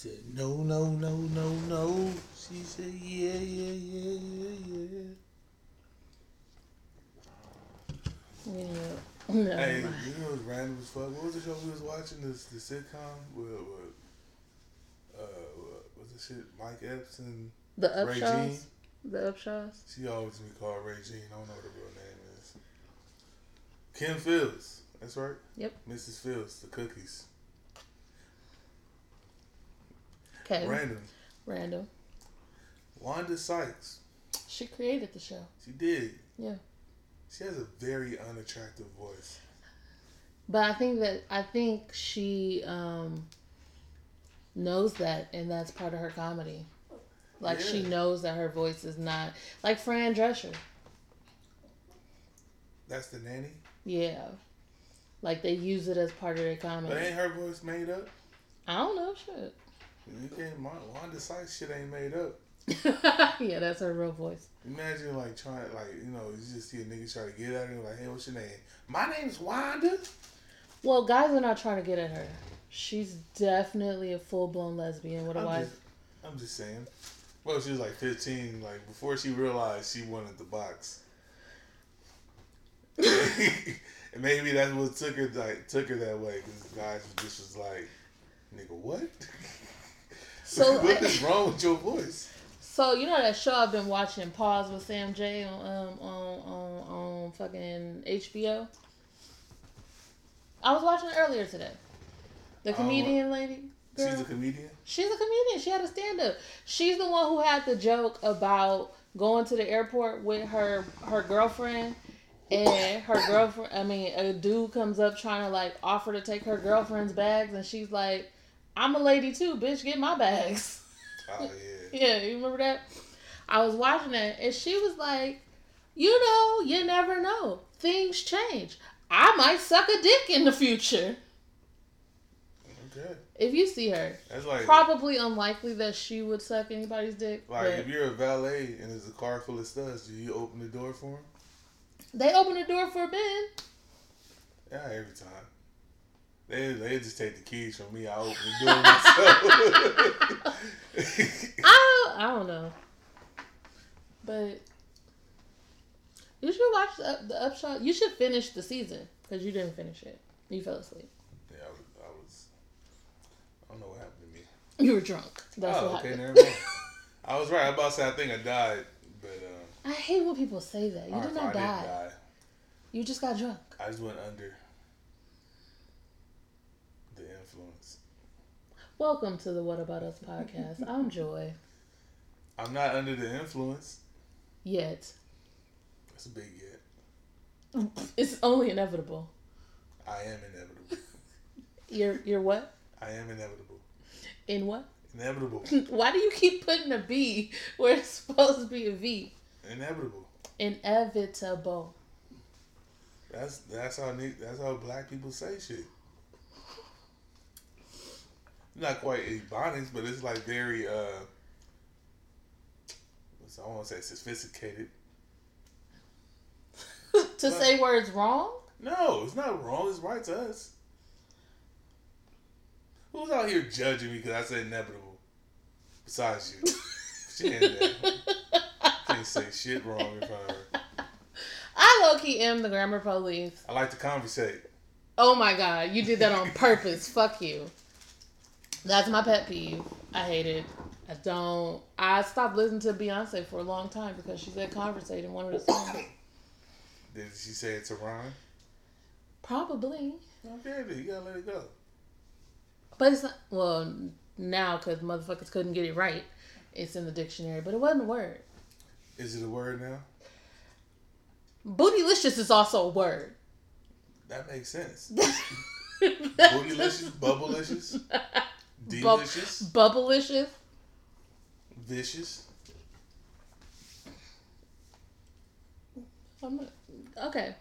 said, no, no, no, no, no. She said, yeah, yeah, yeah, yeah, yeah. Yeah. No, Hey, my- you know what's random as fuck? What was the show we was watching? This the sitcom with, with uh, what was the shit? Mike Epps and the Regine. Upshaws. The Upshaws. She always be called Regine. I don't know what her real name is. Kim Fields. That's right. Yep. Mrs. Fields. The cookies. Okay. Random. Random. Wanda Sykes. She created the show. She did. Yeah. She has a very unattractive voice. But I think that I think she um knows that and that's part of her comedy. Like she knows that her voice is not like Fran Drescher. That's the nanny. Yeah. Like they use it as part of their comedy. But ain't her voice made up? I don't know shit. You can't. Wanda Sykes shit ain't made up. yeah, that's her real voice. Imagine like trying, like you know, you just see a nigga try to get at her, like, hey, what's your name? My name's Wanda. Well, guys are not trying to get at her. She's definitely a full blown lesbian with a I'm wife. just, I'm just saying. Well, she was like 15, like before she realized she wanted the box. and maybe that's what took her like took her that way because guys just was like, nigga, what? So, what is wrong with your voice? So you know that show I've been watching, Pause with Sam Jay on um on on on fucking HBO. I was watching it earlier today. The Oh, comedian lady. Girl. She's a comedian. She's a comedian. She had a stand up. She's the one who had the joke about going to the airport with her her girlfriend and her girlfriend I mean a dude comes up trying to like offer to take her girlfriend's bags and she's like, I'm a lady too, bitch, get my bags. Oh yeah. Yeah, you remember that? I was watching that and she was like, You know, you never know. Things change. I might suck a dick in the future. Okay. If you see her. That's like Probably unlikely that she would suck anybody's dick. like if you're a valet and there's a car full of studs, do you open the door for them? they open the door for Ben. Yeah, every time. They they just take the keys from me. I open the door myself. I don't, I don't know. But you should watch the, up- the upshot. You should finish the season because you didn't finish it. You fell asleep. yeah, I was, I was. I don't know what happened to me. You were drunk. That's oh, what okay, happened. never mind. I was right. I about to say I think I died, but uh, I hate when people say that. You did not die. die. You just got drunk. I just went under the influence. Welcome to the What About Us podcast. I'm Joy. I'm not under the influence. Yet. That's a big yet. It's only inevitable. I am inevitable. You're you're what? I am inevitable. In what? Inevitable. Why do you keep putting a B where it's supposed to be a V? Inevitable. Inevitable. That's that's how that's how black people say shit. Not quite ebonics, but it's like very uh. what's- I want to say sophisticated. to say words wrong? No, it's not wrong. It's right to us. Who's out here judging me because I said inevitable? Besides you, she ain't there. Can't say shit wrong in front of her. I low key am the grammar police. I like to conversate. Oh my god, you did that on purpose. Fuck you. That's my pet peeve. I hate it. I don't. I stopped listening to Beyonce for a long time because she said conversate in one of the songs. Did she say it's a rhyme? Probably. Okay, then you gotta let it go. But it's not. Well, now because motherfuckers couldn't get it right, it's in the dictionary, but it wasn't a word. Is it a word now? Bootylicious is also a word. That makes sense. Bootylicious. Bootylicious, bubblicious, Bub- delicious, Bubblicious. vicious. I'm not, okay.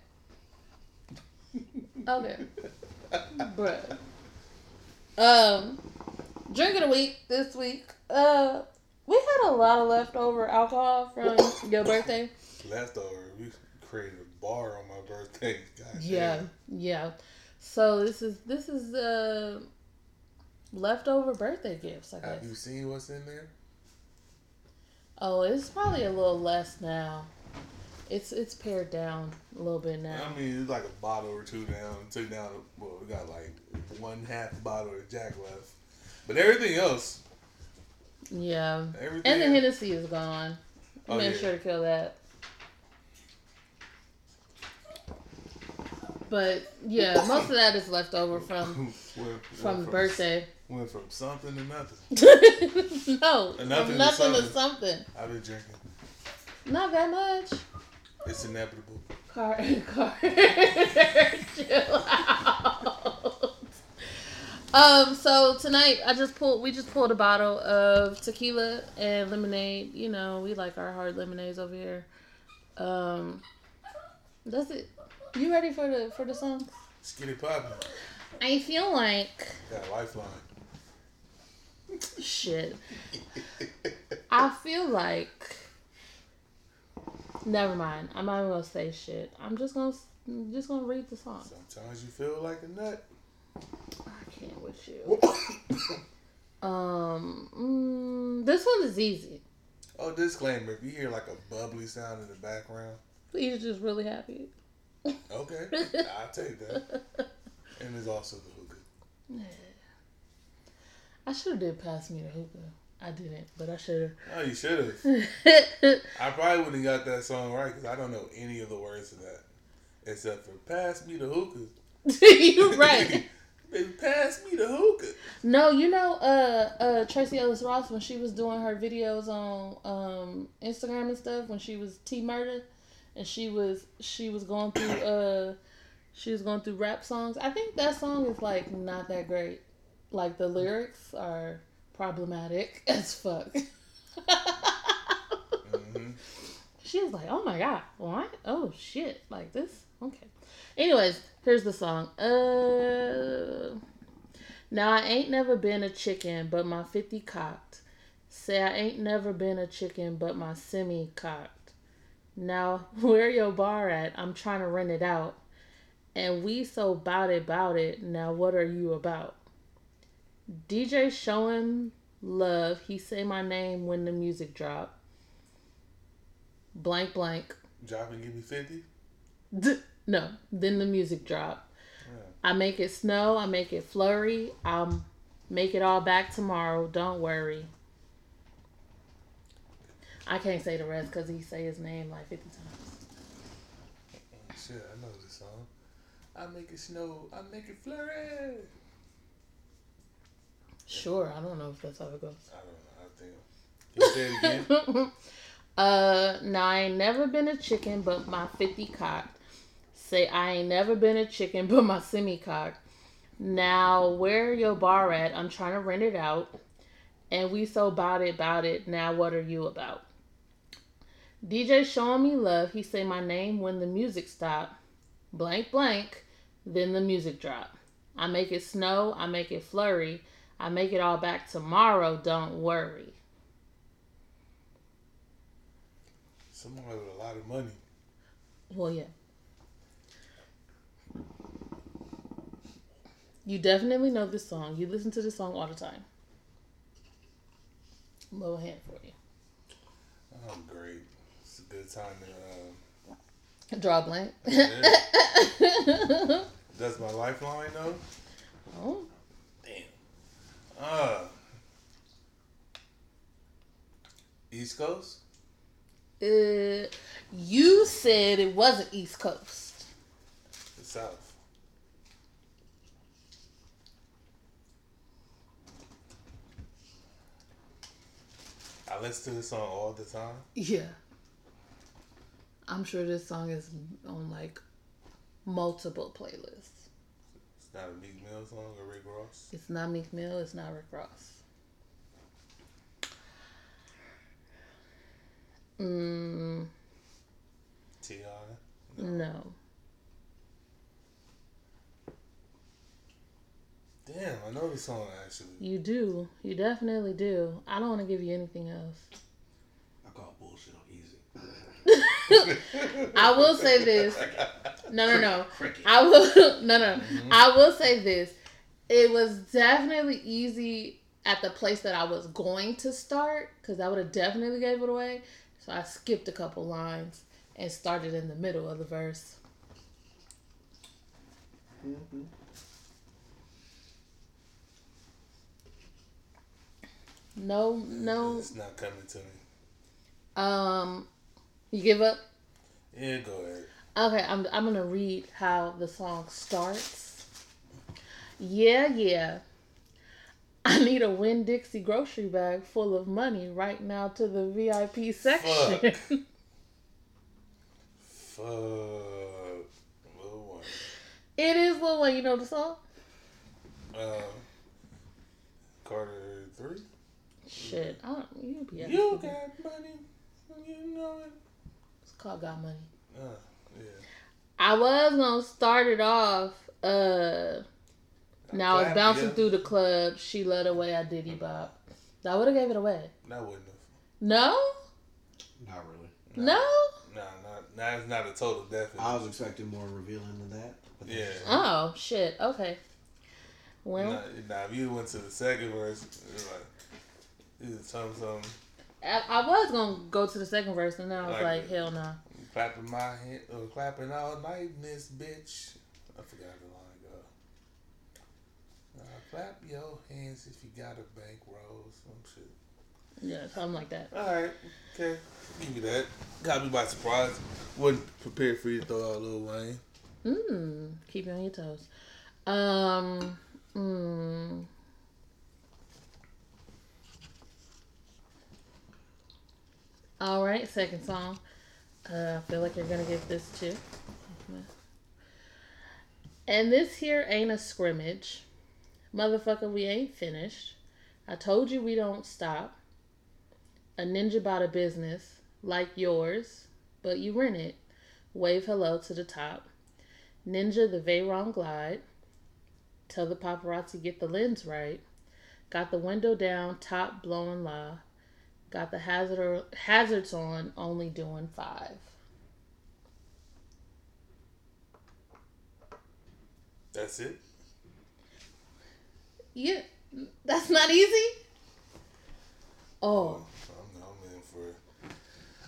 Okay. Bruh. Um, drink of the week this week. Uh, we had a lot of leftover alcohol from your birthday. Leftover. We created a bar on my birthday. God Yeah, damn. yeah. So this is this is uh leftover birthday gifts. I Have guess. you seen what's in there? Oh, it's probably a little less now. It's it's pared down a little bit now. I mean, it's like a bottle or two down. Took down, well, we got like one half bottle of Jack left. But everything else, Yeah. everything. And the Hennessy is gone. Oh, Made yeah. sure to kill that. But yeah, most of that is left over from from birthday. Went from something to nothing. no, And from nothing to nothing to something. something. I've been drinking. Not that much. It's inevitable. Car, car, chill out. Um, so tonight I just pulled, we just pulled a bottle of tequila and lemonade. You know, we like our hard lemonades over here. Um, that's it. You ready for the for the song? It popping. I feel like Got a lifeline. Shit. I feel like. Never mind. I'm not even gonna say shit. I'm just gonna just gonna read the song. Sometimes you feel like a nut. I can't with you. Um, mm, this one is easy. oh, disclaimer: if you hear like a bubbly sound in the background, He's just really happy. okay, I'll take that. And there's also the hookah. I should have did pass me the hookah. I didn't, but I should have. Oh, you should have. I probably wouldn't have got that song right because I don't know any of the words to that except for "Pass me the hookah." You're right. Baby, pass me the hookah. No, you know, uh, uh, Tracee Ellis Ross when she was doing her videos on um Instagram and stuff when she was T Murder, and she was she was going through uh she was going through rap songs. I think that song is like not that great. Like the lyrics are problematic as fuck. hmm She was like, "Oh my god, what? Oh shit, like this? Okay." Anyways, here's the song. Uh, now I ain't never been a chicken, but my fifty cocked. Say I ain't never been a chicken, but my semi cocked. Now where your bar at? I'm trying to rent it out, and we so bout it, bout it. Now what are you about? DJ showing love. He say my name when the music drop blank blank. Drop and give me fifty. D- no, then the music drop. I make it snow. I make it flurry. I'll make it all back tomorrow. Don't worry. I can't say the rest because he say his name like fifty times. Shit, I know this song. I make it snow. I make it flurry. Sure, I don't know if that's how it goes. I don't know. I think. Say it again? uh, now I ain't never been a chicken, but my fifty cocked. Say I ain't never been a chicken, but my semi cocked. Now where your bar at? I'm trying to rent it out, and we so bout it, bout it. Now what are you about? DJ showing me love. He say my name when the music stop. Blank blank. Then the music drop. I make it snow. I make it flurry. I make it all back tomorrow. Don't worry. Someone with a lot of money. Well, yeah. You definitely know this song. You listen to this song all the time. Little hand for you. I'm great. It's a good time to. Um, Draw a blank. yeah. That's my lifeline though. oh. Uh. East Coast. uh, you said it wasn't East Coast. The South. I listen to this song all the time. Yeah. I'm sure this song is on like multiple playlists. It's not a Meek Mill song or Rick Ross. It's not Meek Mill. It's not Rick Ross. Mm, T.I. no. Damn, I know the song actually. You do. You definitely do. I don't want to give you anything else. I call bullshit on easy. I will say this. No, no, no. Cricket. I will. No, no. I will say this. It was definitely easy at the place that I was going to start because I would have definitely gave it away. So I skipped a couple lines and started in the middle of the verse. Mhm. No, no. It's not coming to me. Um, you give up? Yeah, go ahead. Okay, I'm I'm gonna read how the song starts. Yeah, yeah. I need a Winn Dixie grocery bag full of money right now to the VIP section. Fuck. Lil Wayne. it is Lil Wayne. You know the song? Um, Carter 3. Shit, I don't. You be You got money. You know it. It's called Got Money. Uh, yeah. I was gonna start it off. Uh, now I was bouncing yeah. through the club. She led away. I diddy bop. I would have gave it away. That wouldn't have. No, Not really. no. Nah, not, nah, it's not a total death. I was expecting more revealing than that. Yeah. Oh shit. Okay. Well, Nah, nah, if you went to the second verse, it was like, you was something, something. I, I was gonna go to the second verse, and then I was Like like, hell no. Clapping my hand, or clapping all night in this bitch. I forgot the line go. Uh, clap your hands if you got a bankroll, some shit. Yeah, something like that. All right, okay, give me that. Got me by surprise. Wasn't prepared for you to throw out Lil Wayne. Mmm. Keep you on your toes. Um. Mm. All right, second song. Uh, I feel like you're gonna get this too. And this here ain't a scrimmage. Motherfucker, we ain't finished. I told you we don't stop. A ninja bought a business like yours, but you rent it. Wave hello to the top. Ninja the Veyron glide. Tell the paparazzi get the lens right. Got the window down, top blowing la. Got the hazard hazards on, only doing five. That's it. Yeah, that's not easy. Oh, I'm, I'm in for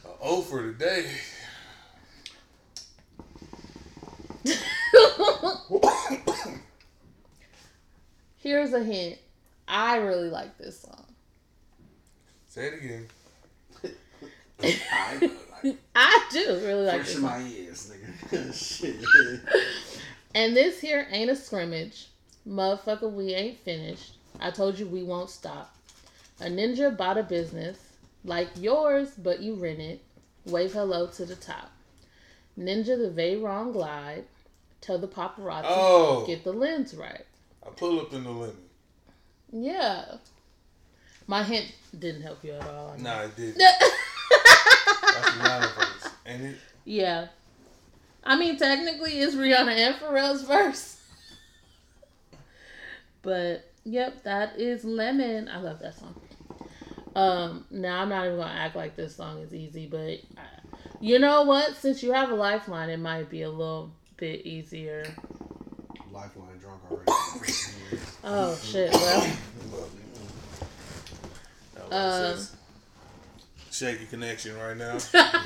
a O for today. here's a hint. I really like this song. Say it again. I like I do really like it. fresh this in my ears, nigga. Shit. And this here ain't a scrimmage. Motherfucker, we ain't finished. I told you we won't stop. A ninja bought a business like yours, but you rent it. Wave hello to the top. Ninja the Veyron glide. Tell the paparazzi Oh, get the lens right. I pull up in the limit. Yeah. My hint didn't help you at all. I know. Nah, it didn't. That's Rihanna verse, ain't it? yeah. I mean, technically, it's Rihanna and Pharrell's verse. But yep, that is Lemon. I love that song. Um, now I'm not even gonna act like this song is easy, but uh, you know what? Since you have a lifeline, it might be a little bit easier. Lifeline drunk already. Oh shit! Well, Just shaky connection right now.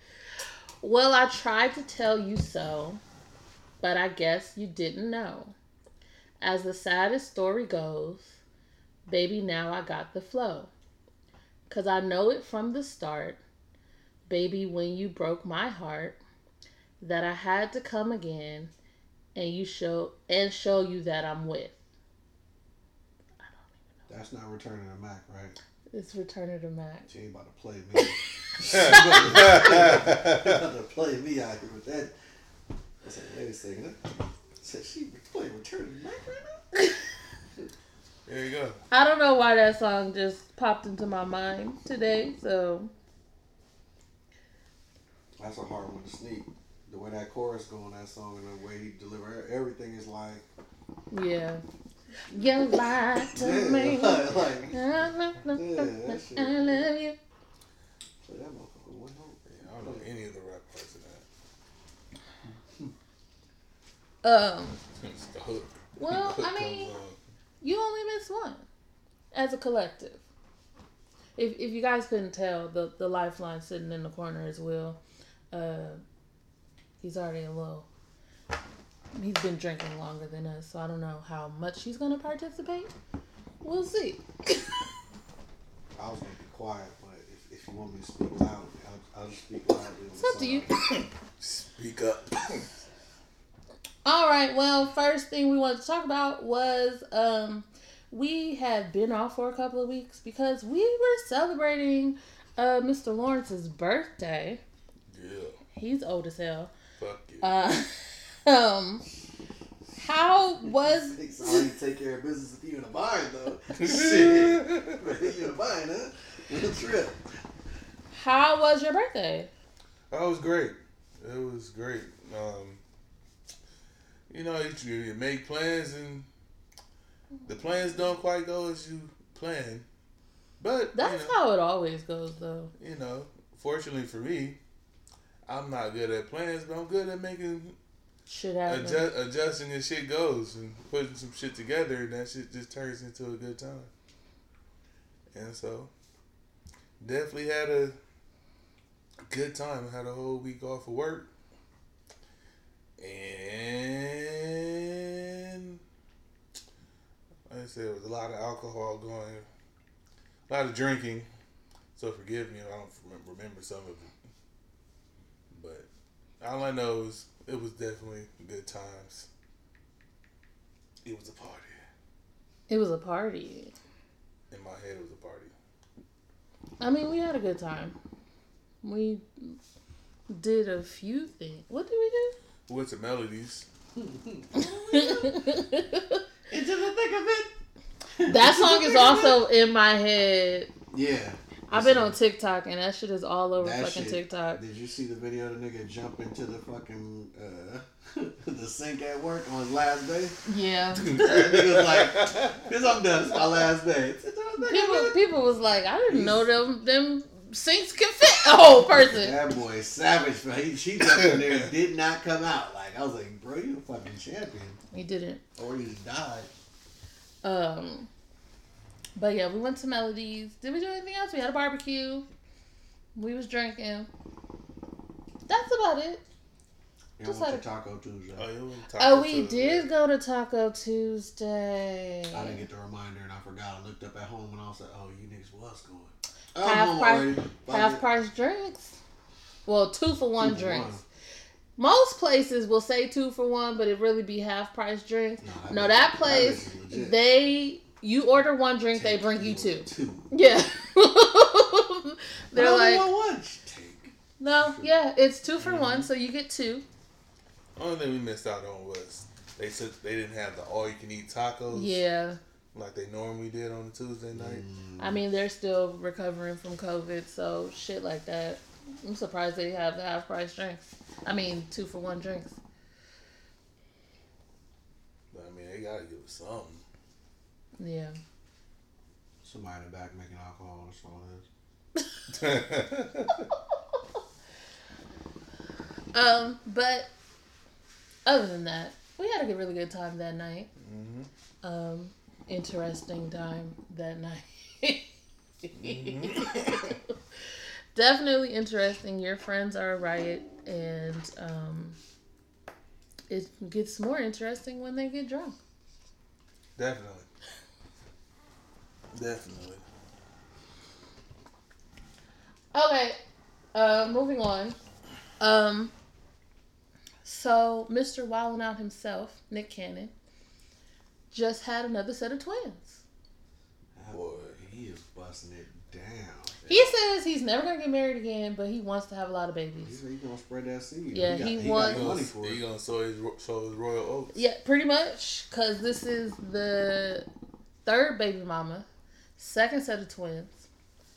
well, I tried to tell you so, but I guess you didn't know. As the saddest story goes, baby, now I got the flow. Cause I know it from the start, baby, when you broke my heart, that I had to come again and you show and show you that I'm with. That's not returning to Mack, right? It's returning of the Mack. She ain't about to play me. About to play me out here with that. I said, wait a second. I said she playing returning to Mack right now? there you go. I don't know why that song just popped into my mind today, so That's a hard one to sneak. The way that chorus go on that song and the way he deliver everything is like, yeah. You lied to yeah, me. like, like I love Yeah, that shit. you. play that motherfucker one home. Yeah, I don't know any of the rap parts of that. Um, It's the hook. Well, what I mean, you only miss one as a collective. If if you guys couldn't tell, the the lifeline sitting in the corner as well. Uh, he's already a little. He's been drinking longer than us, so I don't know how much he's gonna participate. We'll see. I was gonna be quiet, but if, if you want me to speak loudly, I'll, I'll speak loudly. on It's up to you. Speak up. All right. Well, first thing we wanted to talk about was um, we have been off for a couple of weeks because we were celebrating uh, Mr. Lawrence's birthday. Yeah. He's old as hell. Fuck yeah. Uh, um, how was It's all you take care of business if you in a bind, though. Shit. you in a bind, huh? What a trip. how was your birthday? That was great. It was great. Um, you know, you, you make plans and the plans don't quite go as you plan. But That's you know, how it always goes, though. you know, fortunately for me, I'm not good at plans, but I'm good at making Shit adjust, adjusting as shit goes and putting some shit together, and that shit just turns into a good time. And so, definitely had a good time. Had a whole week off of work, and like I said, there was a lot of alcohol going, a lot of drinking. So forgive me if I don't remember some of it, but all I know is it was definitely good times. It was a party. It was a party. In my head, it was a party. I mean, we had a good time. We did a few things. What did we do? What's the melodies? Into the thick of it. that song is also in my head. Yeah. I've been on TikTok and that shit is all over That fucking shit. TikTok. Did you see the video of the nigga jump into the fucking uh, the sink at work on his last day? Yeah. That nigga was like, "This I'm done. It's my last day." It's into the thick of People people was like, I didn't know them them sinks can fit a whole person. That boy savage, but he she jumped in there and did not come out. Like I was like, bro, you a fucking champion, He didn't. or he just died. Um but yeah, we went to Melodies. Did we do anything else? We had a barbecue. We was drinking. That's about it. You Just went had to Taco Tuesday. Oh, it was Oh, we Tuesday. did go to Taco Tuesday. I didn't get the reminder and I forgot. I looked up at home and I was like, oh, you niggas was going. Half home price- half it. price drinks. Well, two for one Two for drinks. one. Most places will say two for one, but it really be half price drinks. Nah, No, that place is they you order one drink, they bring you two. Two. Yeah. They're I only like, want one. No, yeah, it's two for Mhm. one, so you get two. Only thing we missed out on was they took they didn't have the all you can eat tacos Yeah. like they normally did on a Tuesday night. Mm. I mean, they're still recovering from COVID, so shit like that. I'm surprised they have the half price drinks. I mean, two for one drinks. But I mean, they gotta give us something. Yeah. Somebody in the back making alcohol. That's all it is. Um, but other than that, we had a good, really good time that night. hmm Um, interesting time that night. Definitely interesting. Your friends are a riot, and um, it gets more interesting when they get drunk. Definitely. Definitely. Okay, uh, moving on. Um, so Mr. Wildin' Out himself, Nick Cannon, just had another set of twins. Boy. he is busting it down. He says he's never gonna get married again, but he wants to have a lot of He babies. said he gonna spread that seed. Yeah, got, he got wants- He money gonna, he gonna sow his, sow his royal oats. Yeah, pretty much, cause this is the third baby mama, second set of twins,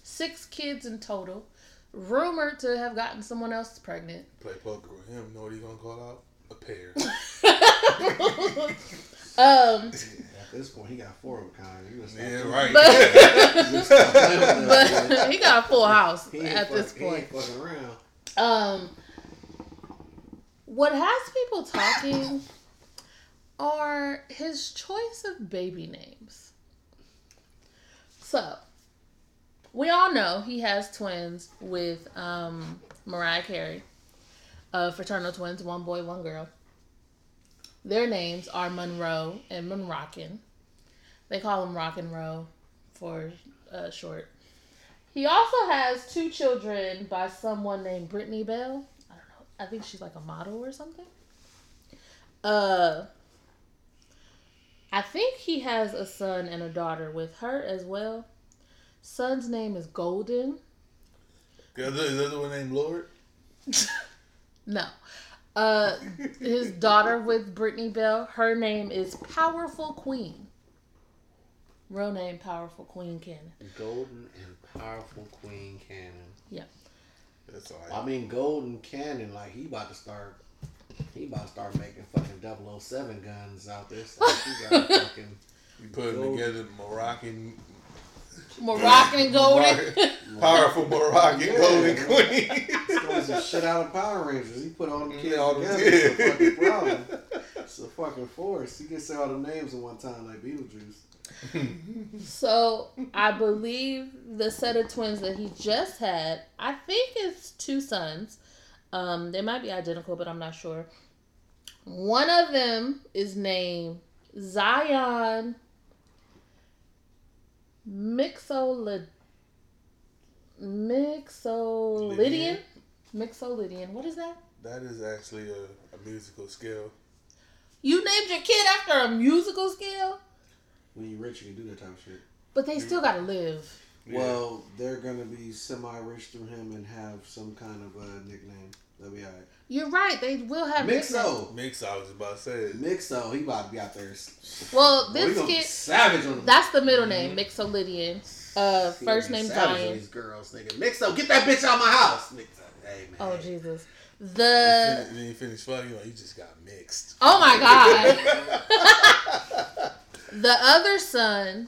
six kids in total, rumored to have gotten someone else pregnant. Play poker with him. Know what he's gonna call out? A pair. um, At this point, he got four of a kind. He yeah, right. but but he got a full house He ain't at fuck- this he ain't point. fucking around. Um, what has people talking are his choice of baby names. So, we all know he has twins with um, Mariah Carey, uh, fraternal twins, one boy, one girl. Their names are Monroe and Moroccan. They call him Rock and Roll for uh, short. He also has two children by someone named Brittany Bell. I don't know. I think she's like a model or something. Uh, I think he has a son and a daughter with her as well. Son's name is Golden. The other, the other one named Lord? No. Uh, his daughter with Brittany Bell. Her name is Powerful Queen. Real name Powerful Queen Cannon. Golden and powerful Queen Cannon. Yeah. That's all I mean, Golden Cannon, like he about to start. He about to start making fucking 007 guns out there. So he got fucking You putting Gold. together Moroccan, Moroccan Golden. powerful Moroccan Yeah. golden queen. throwing some shit out of Power Rangers. He put all them kids Yeah, all them together. It's a fucking problem. It's a fucking force. He can say all the names at one time like Beetlejuice. So I believe the set of twins that he just had, I think it's two sons. Um, they might be identical, but I'm not sure. One of them is named Zion Mixolid Mixolydian. Mixolydian. What is that? That is actually a, a musical scale. You named your kid after a musical scale, When you're rich, you can do that type of shit. but they still gotta live. Yeah. Well, they're gonna be semi-rich through him and have some kind of a nickname. That'll be alright. You're right. They will have nicknames. Mixo, I was about to say. Mixo, he about to be out there. Well, this gonna kid. savage on them. That's the middle name, Mixolydian. Uh, He gonna first be name savage on Zion. These girls, nigga. Mixo, get that bitch out my house. Mixo, hey man. Oh Jesus. The fin- then you finish fucking, you like, you just got mixed. oh my God. the other son,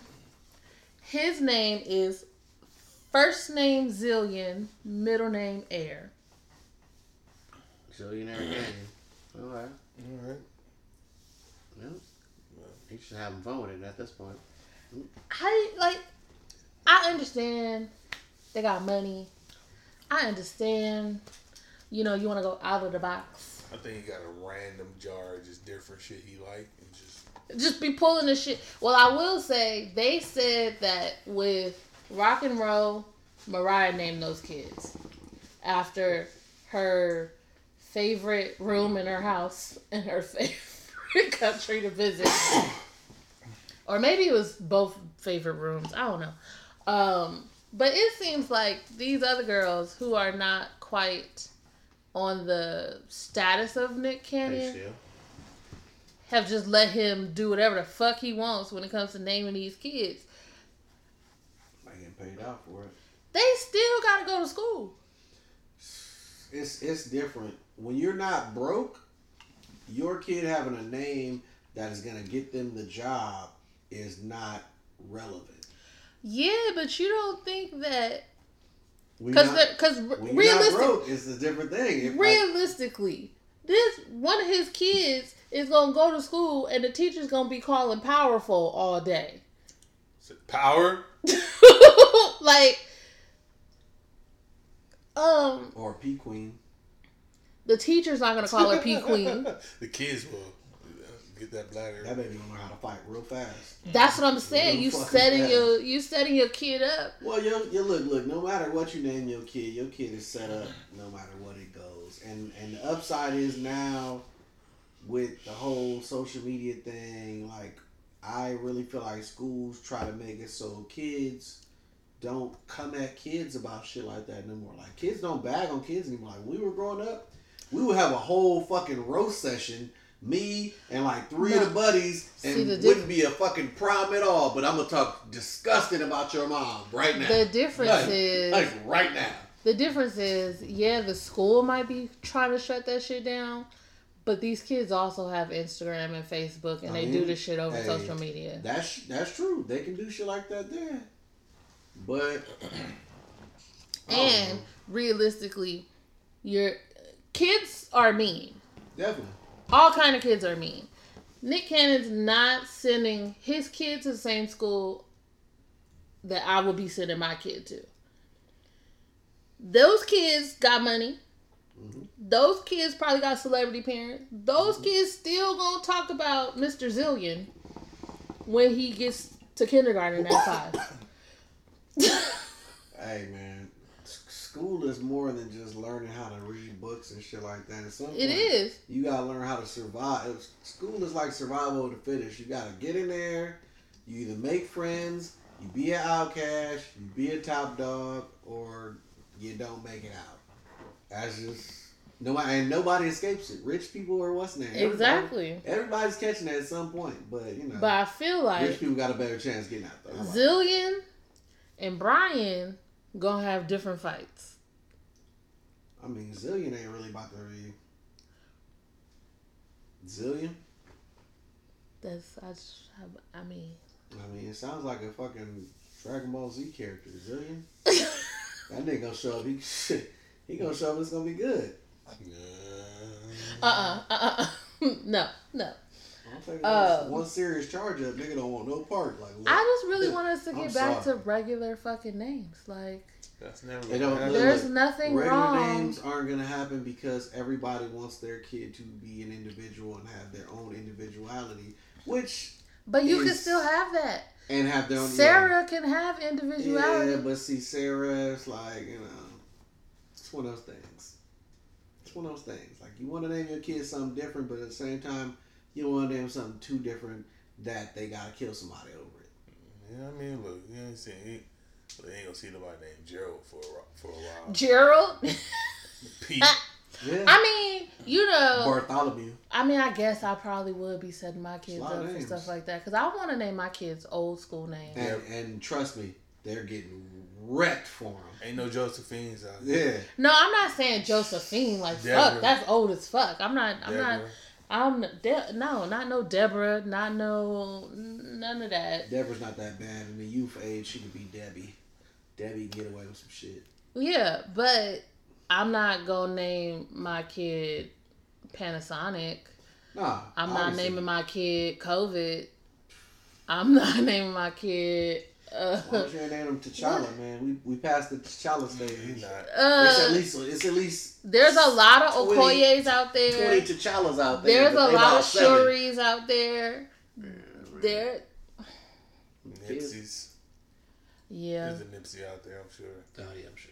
his name is first name Zillion, middle name Heir. Billionaire Canyon. All right. All right. Yeah. He's should have fun with it at this point. I like. I understand they got money. I understand. You know, you want to go out of the box. I think he got a random jar of just different shit he like and just just be pulling the shit. Well, I will say they said that with rock and roll, Mariah named those kids after her favorite room in her house and her favorite country to visit, or maybe it was both favorite rooms. I don't know. Um, but it seems like these other girls who are not quite on the status of Nick Cannon have just let him do whatever the fuck he wants when it comes to naming these kids. I getting paid out for it. They still gotta go to school. It's it's different when you're not broke. Your kid having a name that is gonna get them the job is not relevant. Yeah, but you don't think that because because when realistic, broke, it's a different thing. If, realistically, this one of his kids is gonna go to school and the teacher's gonna be calling powerful all day. Is it power. like, um, or P Queen. the teacher's not gonna call her P Queen. the kids will get that bladder. That baby gonna know how to fight real fast. That's what I'm saying. Real You setting fast. your you setting your kid up. Well, you, you look, look. No matter what you name your kid, your kid is set up. No matter what it goes, and and the upside is now with the whole social media thing. Like, I really feel like schools try to make it so kids don't come at kids about shit like that no more. Like, kids don't bag on kids anymore. Like, when we were growing up, we would have a whole fucking roast session. Me and like three of the buddies, and See, the wouldn't be a fucking problem at all. But I'm gonna talk disgusting about your mom right now. The difference Like- is Like right now. the difference is yeah, the school might be trying to shut that shit down, but these kids also have Instagram and Facebook and I they mean, do this shit over hey, social media. That's that's true. They can do shit like that there. But And realistically, your kids are mean. definitely. All kind of kids are mean. Nick Cannon's not sending his kid to the same school that I will be sending my kid to. Those kids got money. Mm-hmm. Those kids probably got celebrity parents. Those mm-hmm. kids still gonna talk about Mr. Zillion when he gets to kindergarten at five. Hey man, school is more than just learning how to read books and shit like that. At some point, It is. You gotta learn how to survive. School is like survival of the fittest. You gotta get in there. You either make friends, you be an outcast, you be a top dog, or you don't make it out. That's just no, and nobody escapes it. Rich people or what's name? Everybody- Exactly. Everybody's catching it at some point, but you know, But I feel like rich people got a better chance getting out though. Zillion and Brian gonna have different fights. I mean, Zillion ain't really about to read. Zillion? That's I. just have- I mean, I mean, it sounds like a fucking Dragon Ball Z character. Zillion? that nigga gonna show up. He, he gonna show up. It's gonna be good. uh uh-uh, uh uh no no. I'm Uh, one, one serious charge up. Nigga don't want no part. Like, look, I just really want us to I'm get back sorry. to regular fucking names. Like, That's never They gonna don't happen. look- there's nothing regular wrong. names aren't gonna happen because everybody wants their kid to be an individual and have their own individuality, which But you can still have that. and have their own. Sarah can have individuality. Yeah, individuality. but see, Sarah, it's like you know, it's one of those things. It's one of those things. Like you want to name your kid something different, but at the same time, you don't want to name something too different that they gotta kill somebody over it. Yeah, I mean, look, you ain't seen. He, they ain't gonna see nobody named Gerald for a, for a while. Gerald. Pete. Yeah. I mean, you know, Bartholomew. I mean, I guess I probably would be setting my kids up for stuff like that because I want to name my kids old school names. And, and trust me, they're getting wrecked for them. Ain't no Josephines out here. Yeah. No, I'm not saying Josephine. Like Deborah. fuck, that's old as fuck. I'm not. I'm not. I'm De- no, not no Deborah, not no none of that. Deborah's not that bad. In the youth age, she could be Debbie. Debbie can get away with some shit. Yeah, but I'm not gonna name my kid Panasonic. Nah. I'm not obviously. naming my kid COVID. I'm not naming my kid. Uh, Why don't you ain't name him T'Challa, man? We we passed the T'Challa stage. He's stage. not. It's at uh, least it's at least there's a lot of 20 Okoyes out there. twenty there. T'Challas out there. There's a lot of seven. Shuris out there. There, Nipsey's. yeah. There's a Nipsey out there, I'm sure. Oh yeah, I'm sure.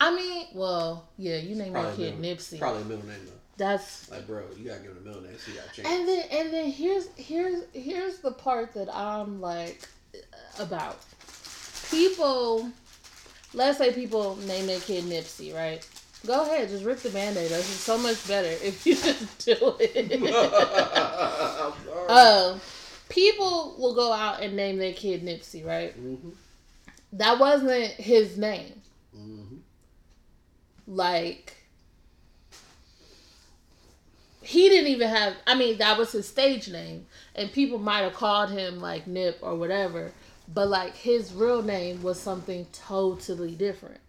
I mean, well, yeah. You name your Probably kid a middle, Nipsey. Probably a middle name though. That's Like bro, you gotta give him a middle name so you gotta change. and then and then here's here's here's the part that I'm like about people. Let's say people name their kid Nipsey, right? Go ahead, just rip the band-aid. off. It's so much better if you just do it. Um, people will go out and name their kid Nipsey, right? Mhm. That wasn't his name. Mhm. Like, he didn't even have, I mean, that was his stage name. And people might have called him like Nip or whatever. But like, his real name was something totally different.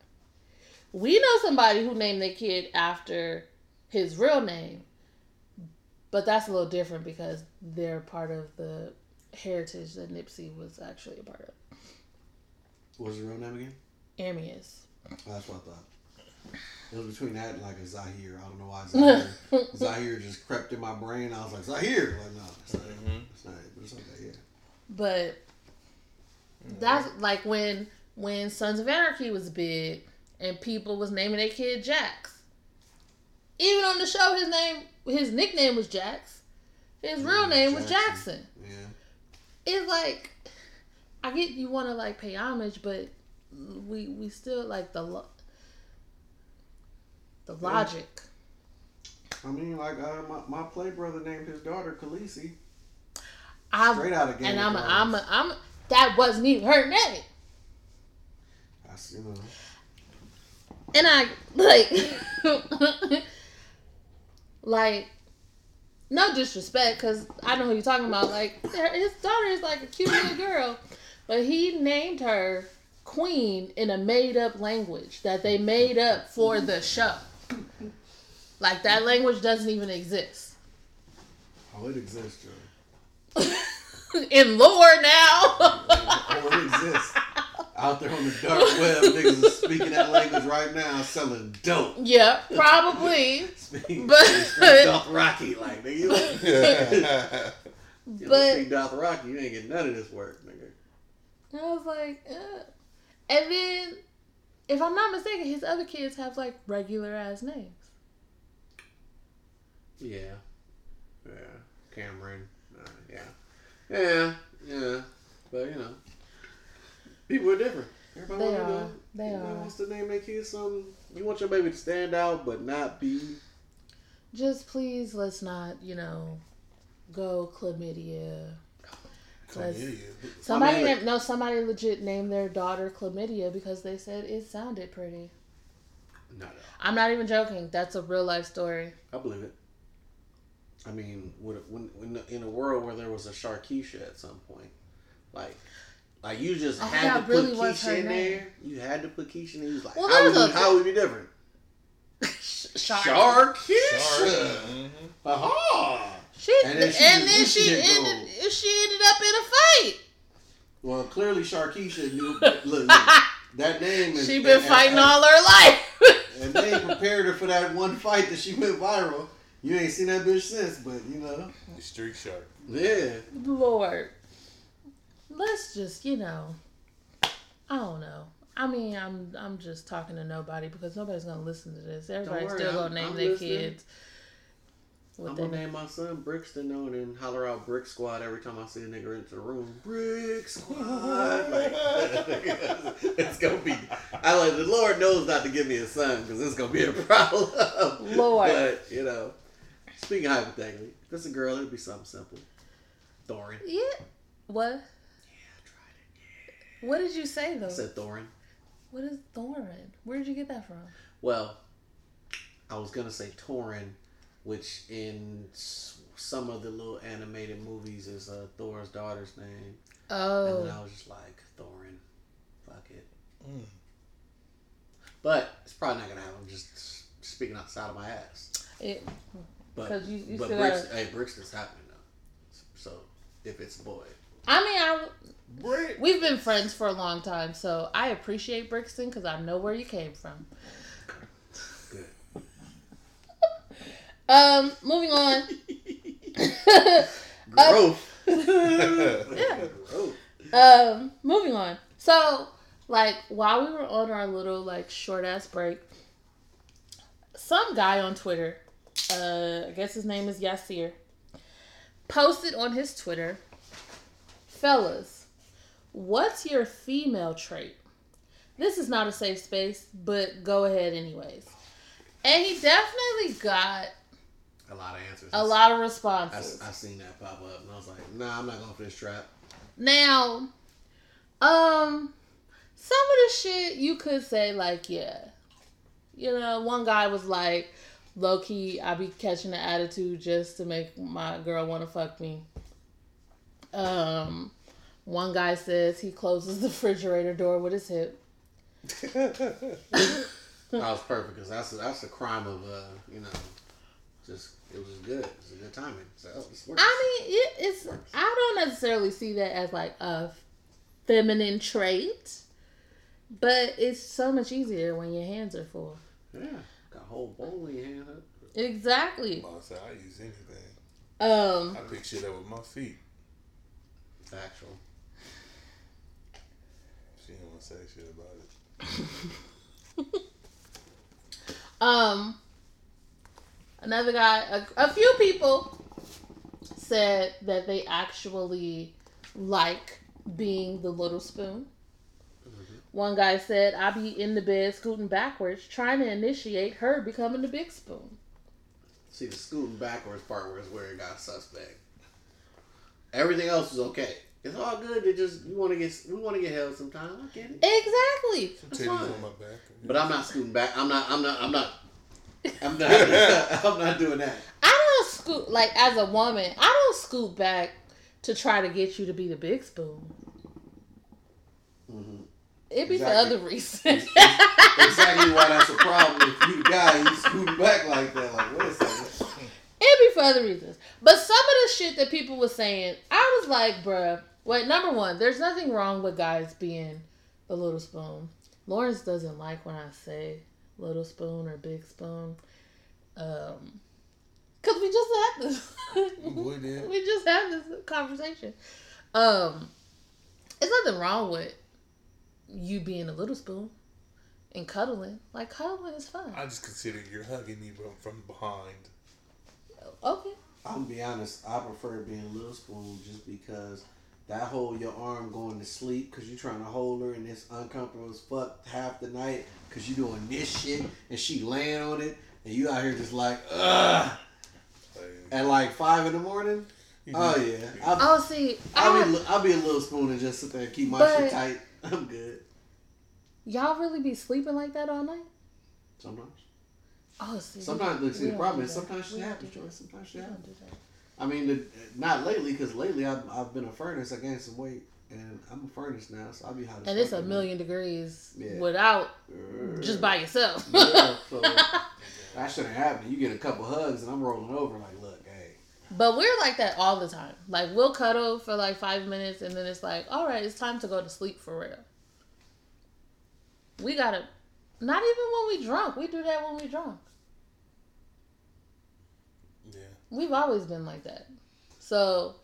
We know somebody who named their kid after his real name. But that's a little different because they're part of the heritage that Nipsey was actually a part of. What's your real name again? Ermias. Oh, that's what I thought. It was between that and like a Zahir. I don't know why Zahir. Zahir just crept in my brain. I was like Zahir. Like no, it's not. Mhm. It's not. But it's okay. Yeah. But that's like when when Sons of Anarchy was big and people was naming their kid Jax. Even on the show, his name, his nickname was Jax. His real Yeah, name was Jackson. Jackson. Yeah. It's like I get you want to like pay homage, but we we still like the lo- the logic. I mean, like uh, my my play brother named his daughter Khaleesi. I Straight out of Game and of I'm a. I'm a, I'm a, that wasn't even her name. That's you know. And I like, like, no disrespect, cause I know who you're talking about. Like, his daughter is like a cute little girl, but he named her Queen in a made up language that they made up for mm-hmm. the show. Like that language doesn't even exist. Oh, it exists, Joe. In lore now. Oh, it exists. Out there on the dark web, niggas are speaking that language right now, selling dope. yeah, probably. Speak, But- speak Dothraki, like nigga. You, don't- yeah. you But- don't speak Dothraki, you ain't getting none of this work, nigga. I was like, uh. and then, if I'm not mistaken, his other kids have like regular ass names. Yeah, yeah. Cameron, uh, yeah, yeah, yeah. But you know, people are different. Everybody They want to are. know. They everybody are. wants to name their kids something. You want your baby to stand out, but not be. Just please, let's not, you know, go chlamydia. Let's- Chlamydia. Somebody I mean, named, no, somebody legit named their daughter chlamydia because they said it sounded pretty. Not at all. I'm not even joking. That's a real life story. I believe it. I mean, when, when, when in a world where there was a Sharkeisha at some point, like, like you just Oh, had to put really was Keisha in name. there. You had to put Keisha in there. You was like, Well, how, there's would a- we, how would we be different? Shark. Sharkeisha. Sorry. Aha. Mm-hmm. She And and then then, she just- she she didn't ended she ended up in a fight. Well, clearly Sharkeisha knew. Look, look, that name is. she been and- fighting and, all her life. And they prepared her for that one fight that she went viral. You ain't seen that bitch since, but you know. The street shark. Yeah. Lord, let's just you know, I don't know. I mean, I'm I'm just talking to nobody because nobody's gonna listen to this. Everybody's worry, still I'm- gonna name I'm their listening. kids. With I'm gonna name my son Brixton though, and holler out Brick Squad every time I see a nigga into the room. Brick Squad, like it's gonna be. I like the Lord knows not to give me a son because it's gonna be a problem. Lord. but you know, speaking hypothetically, if it's a girl, it'd be something simple. Thorin. Yeah. What? Yeah, I tried it. What did you say though? I said Thorin. What is Thorin? Where did you get that from? Well, I was gonna say Torin, which in some of the little animated movies is uh, Thor's daughter's name. Oh. And then Oh, I was just like, Thorin, fuck it. Mm. But it's probably not gonna happen. I'm just speaking outside of my ass. it, But 'Cause you- you but still Brix, gotta- hey, Brixton's happening though. So if it's a boy, I mean, I Brick. we've been friends for a long time, so I appreciate Brixton because I know where you came from. good. Um, moving on. Growth. Yeah. Growth. Um, moving on. So, like, while we were on our little like short ass break, some guy on Twitter, uh, I guess his name is Yasir, posted on his Twitter, fellas, what's your female trait? This is not a safe space, but go ahead anyways. And he definitely got A lot of answers. a lot of I, responses. I seen that pop up and I was like, nah, I'm not going for this trap. Now, um, some of the shit you could say like, yeah, you know, one guy was like, low key, I be catching the attitude just to make my girl want to fuck me. Um, one guy says he closes the refrigerator door with his hip. That was perfect because that's a, that's a crime of uh, you know, just it was good. It was a good timing. So. I mean, it, it's I don't necessarily see that as like a feminine trait, but it's so much easier when your hands are full. yeah, got a whole bowl in your hand. Huh? Exactly. Boss, I use anything. Um, I pick shit up with my feet. Factual. She don't want to say shit about it. um, another guy, a, a few people said that they actually like being the little spoon. One guy said, I be in the bed scooting backwards, trying to initiate her becoming the big spoon. See the scooting backwards part was where it got suspect. Everything else was okay. It's all good. They just you want to get we want to get held sometime. I get it. Exactly. Some That's titties fine. on my back. But I'm not scooting back. I'm not. I'm not. I'm not. I'm not. I'm not doing that. I don't scoot, like, as a woman, I don't scoot back to try to get you to be the big spoon. Mhm. It'd be Exactly. for other reasons. Exactly why that's a problem. If you the guy, you scooting back like that. Like what is that? It'd be for other reasons. But some of the shit that people were saying, I was like, bruh. Wait, number one, there's nothing wrong with guys being a little spoon. Lawrence doesn't like when I say little spoon or big spoon. Um, cause we just had this. We just had this conversation. Um, it's nothing wrong with you being a little spoon and cuddling. Like cuddling is fun. I just consider you're hugging me from, from behind. Okay. I'm gonna be honest. I prefer being a little spoon just because that whole your arm going to sleep because you're trying to hold her and it's uncomfortable as fuck half the night because you're doing this shit and she laying on it and you out here just like ugh at like five in the morning. you Oh yeah, I'll, Oh, see, I'll I, be I'll be a little spoon and just sit there and keep my But- shit tight. I'm good y'all really be sleeping like that all night? sometimes. Oh, see, Sometimes look, see the problem is sometimes she happens. Joyce. Sometimes she We happens. I mean, the, not lately because lately I've, I've been a furnace. I gained some weight and I'm a furnace now, so I'll be hot. as And it's a million degrees Yeah. without there. just by yourself. Yeah, so that shouldn't happen. You get a couple hugs and I'm rolling over like, look, hey, But we're like that all the time. Like we'll cuddle for like five minutes and then it's like, all right, it's time to go to sleep for real. We gotta not even when we drunk. We do that when we drunk. Yeah. We've always been like that. So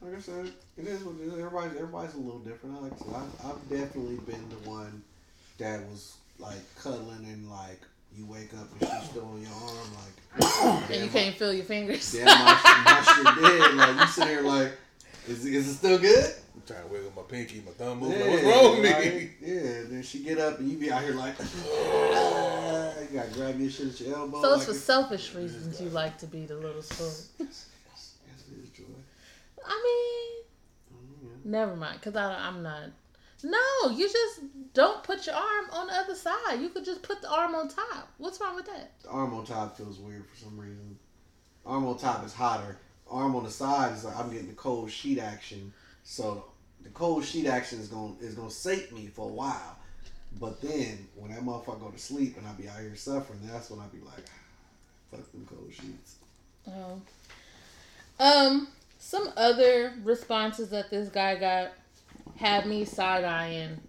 like I said, it is what it is. Everybody's everybody's a little different. Like I said, I've, I've definitely been the one that was like cuddling and like you wake up and she's still on your arm, like and you can't feel your fingers. Damn, my, my shit dead. Like you sit here like, is, is it still good? I'm trying to wiggle my pinky, my thumb moving. Yeah, What's wrong with me? Yeah, and then she get up and you be out here like, ah, you gotta grab your shit at your elbow. so it's like for selfish reasons you like to be the little spoon. Yes, yes, yes, it is joy. I mean, never mind, cause I, I'm not. No, you just don't put your arm on the other side. You could just put the arm on top. What's wrong with that? The arm on top feels weird for some reason. Arm on top is hotter. Arm on the side is like I'm getting the cold sheet action. So the cold sheet action is gonna is gonna sate me for a while. But then when that motherfucker go to sleep and I be out here suffering, that's when I be like, fuck them cold sheets. Oh. Um, some other responses that this guy got had me side eyeing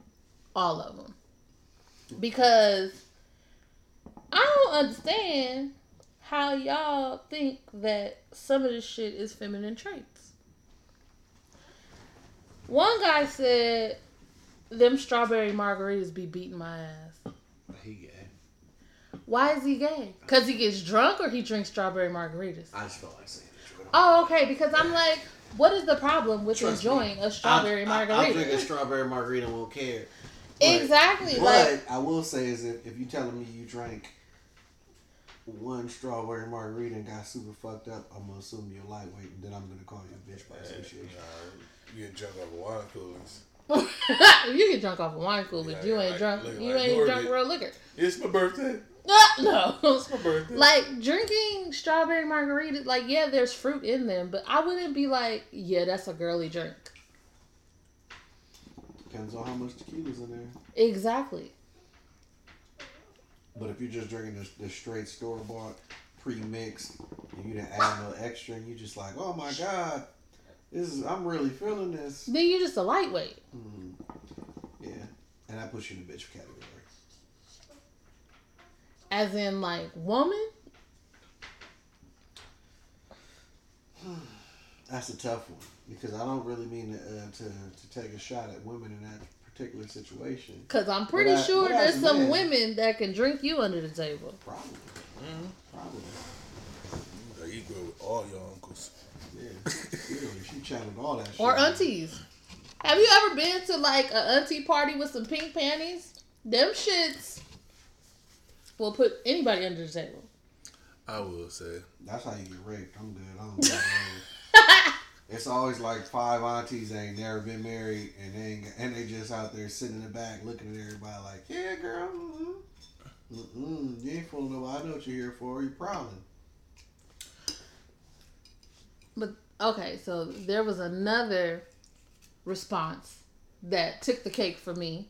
all of them because I don't understand how y'all think that some of this shit is feminine traits. One guy said, "Them strawberry margaritas be beating my ass." He gay. Why is he gay? Cause he gets drunk or he drinks strawberry margaritas. I just felt like saying. Oh, okay. Because I'm like, what is the problem with Trust me, enjoying a strawberry I, I, I'll drink a strawberry margarita and won't care. But- exactly. But like, I will say is if, if you telling me you drank one strawberry margarita and got super fucked up, I'm gonna assume you're lightweight and then I'm gonna call you a bitch by association. Nah, you get drunk off of wine coolers. if you get drunk off of wine coolers, Yeah, you ain't like- drunk. looking You like ain't drunk real liquor. It's my birthday. no. It's my birthday. Like drinking strawberry margaritas, like yeah, there's fruit in them, but I wouldn't be like, yeah, that's a girly drink. Depends on how much tequila's in there. Exactly. But if you're just drinking the, the straight store bought pre mixed and you didn't add no extra and you just like, oh my god, this is I'm really feeling this. Then you're just a lightweight. Mhm. Yeah, and I put you in the bitch category. As in, like, woman? That's a tough one because I don't really mean to, uh, to to take a shot at women in that particular situation. Because I'm pretty But I- sure but there's a some man- women that can drink you under the table. Probably, Mhm. probably. You gotta good with all your uncles. Yeah, literally, she channeled all that shit. Or aunties. Have you ever been to like a auntie party with some pink panties? Them shits will put anybody under the table. I will say. That's how you get raped. I'm good. I don't got It's always like five aunties that ain't never been married, and they ain't, and they just out there sitting in the back looking at everybody like, yeah, girl, mm-mm, mm-mm, you ain't fooling nobody. I know what you're here for. You're prowling. But okay, so there was another response that took the cake for me.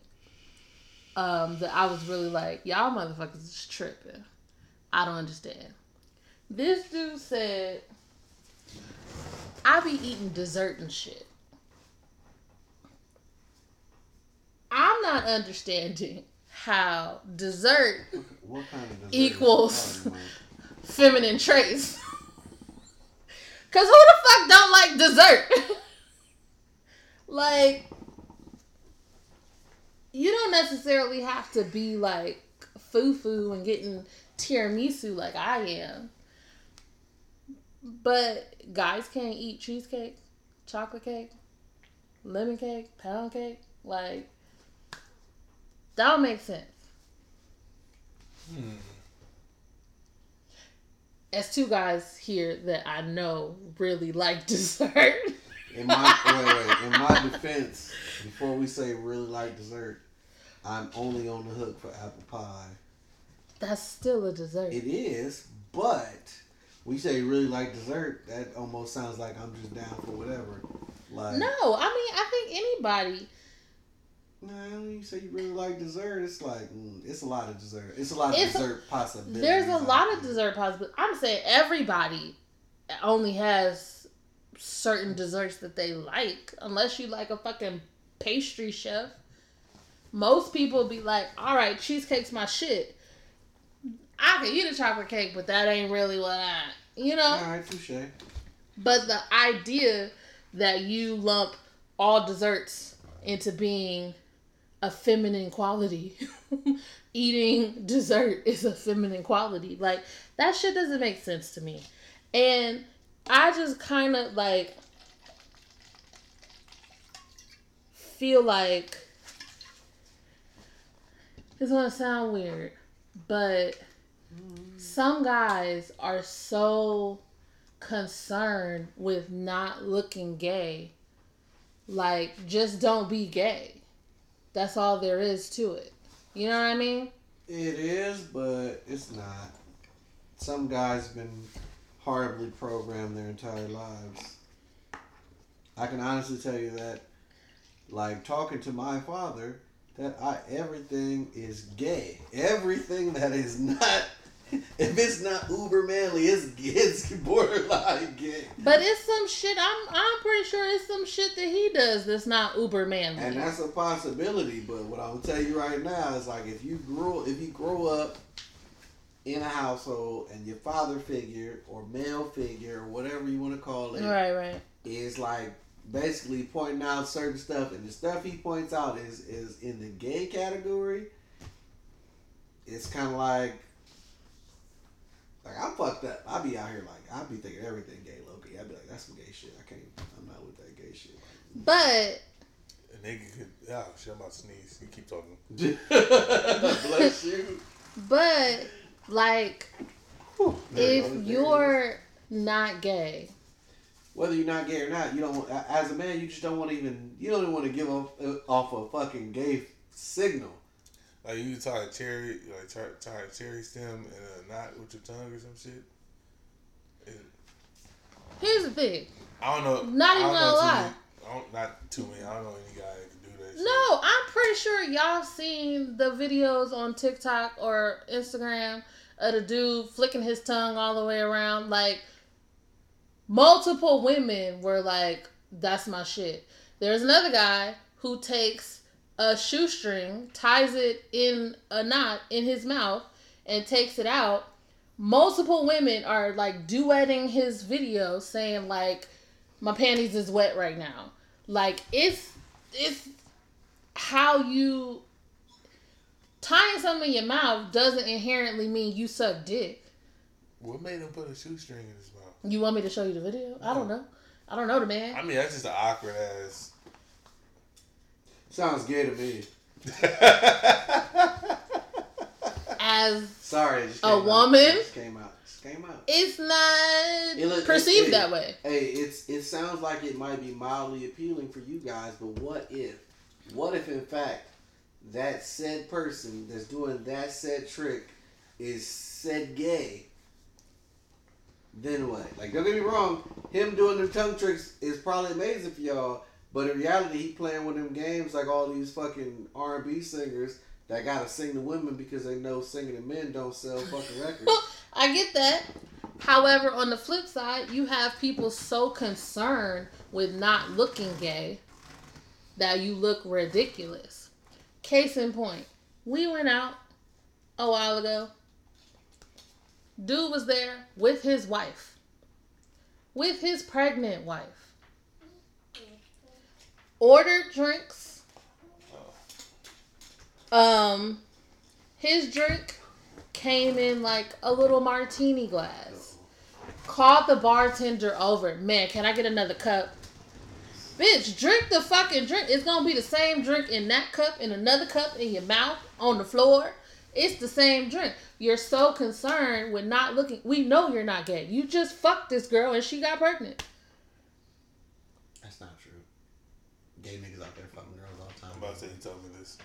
Um, that I was really like, y'all motherfuckers is tripping. I don't understand. This dude said I be eating dessert and shit. I'm not understanding how dessert What kind of dessert Equals. feminine traits. Cause who the fuck don't like dessert? like you don't necessarily have to be like foo foo and getting tiramisu like I am. But guys can't eat cheesecake, chocolate cake, lemon cake, pound cake. Like that don't make sense. Hmm. as two guys here that I know really like dessert. In my wait, wait. In my defense, before we say really like dessert, I'm only on the hook for apple pie. That's still a dessert. It is, but we say really like dessert. That almost sounds like I'm just down for whatever. Like no, I mean I think anybody. When you say you really like dessert, it's like mm, it's a lot of dessert. It's a lot of It's a- dessert possibilities. There's a lot of dessert possibilities. I'm saying everybody only has certain desserts that they like, unless you like a fucking pastry chef. Most people be like, "All right, cheesecake's my shit." I can eat a chocolate cake, but that ain't really what I, you know. All right, touche. But the idea that you lump all desserts into being a feminine quality, eating dessert is a feminine quality. Like, that shit doesn't make sense to me. And I just kind of like feel like it's gonna sound weird, but some guys are so concerned with not looking gay. Like, just don't be gay. That's all there is to it. You know what I mean? It is, but it's not. Some guys been horribly programmed their entire lives. I can honestly tell you that, like talking to my father, that I everything is gay. Everything that is not, if it's not uber manly, it's it's borderline gay. But it's some shit. I'm I'm pretty sure it's some shit that he does that's not uber manly. And that's a possibility, but what I will tell you right now is like if you grew if you grow up in a household and your father figure or male figure or whatever you want to call it is right, right. is like basically pointing out certain stuff and the stuff he points out is is in the gay category. It's kind of like like I'm fucked up. I'd be out here like I'd be thinking everything gay, Loki. I'd be like that's some gay shit. I can't. I'm not with that gay shit. But A nigga could. Oh, shit, I'm about to sneeze. You keep talking. Bless you. but like Whew. If go. There it is. you're not gay, whether you're not gay or not, you don't. As a man, you just don't want to even. You don't even want to give off uh, off a fucking gay signal. Like you tie a cherry, like tie, tie a cherry stem and a knot with your tongue or some shit. It- here's the thing. I don't know. Not even too lie. many- I don't, not too many. I don't know any guy that can do that. shit. No, I'm pretty sure y'all seen the videos on TikTok or Instagram of the dude flicking his tongue all the way around. Like, multiple women were like, that's my shit. There's another guy who takes a shoestring, ties it in a knot in his mouth, and takes it out. Multiple women are like duetting his video saying, like, my panties is wet right now. Like, it's, it's, how you tying something in your mouth doesn't inherently mean you suck dick. What made him put a shoestring in his mouth? You want me to show you the video? I don't know. I don't know the man. I mean, that's just an awkward ass. Sounds gay to me. As Sorry, just A woman? Just came out. Came out. it's not It look- perceived it- that way. Hey, it's it sounds like it might be mildly appealing for you guys, but what if, what if in fact that said person that's doing that said trick is said gay? Then what? Like, don't get me wrong, him doing the tongue tricks is probably amazing for y'all, but in reality, he playing of them games like all these fucking R and B singers that gotta sing to women because they know singing to men don't sell fucking records. I get that. However, on the flip side, you have people so concerned with not looking gay that you look ridiculous. Case in point, we went out a while ago. Dude was there with his wife, with his pregnant wife. Ordered drinks. Um, his drink came in like a little martini glass. Called the bartender over. Man, can I get another cup? Bitch, drink the fucking drink. It's gonna be the same drink in that cup, in another cup, in your mouth, on the floor. It's the same drink. You're so concerned with not looking. We know you're not gay. You just fucked this girl and she got pregnant. That's not true. Gay niggas out there fucking girls all the time. I'm about to say you told me this.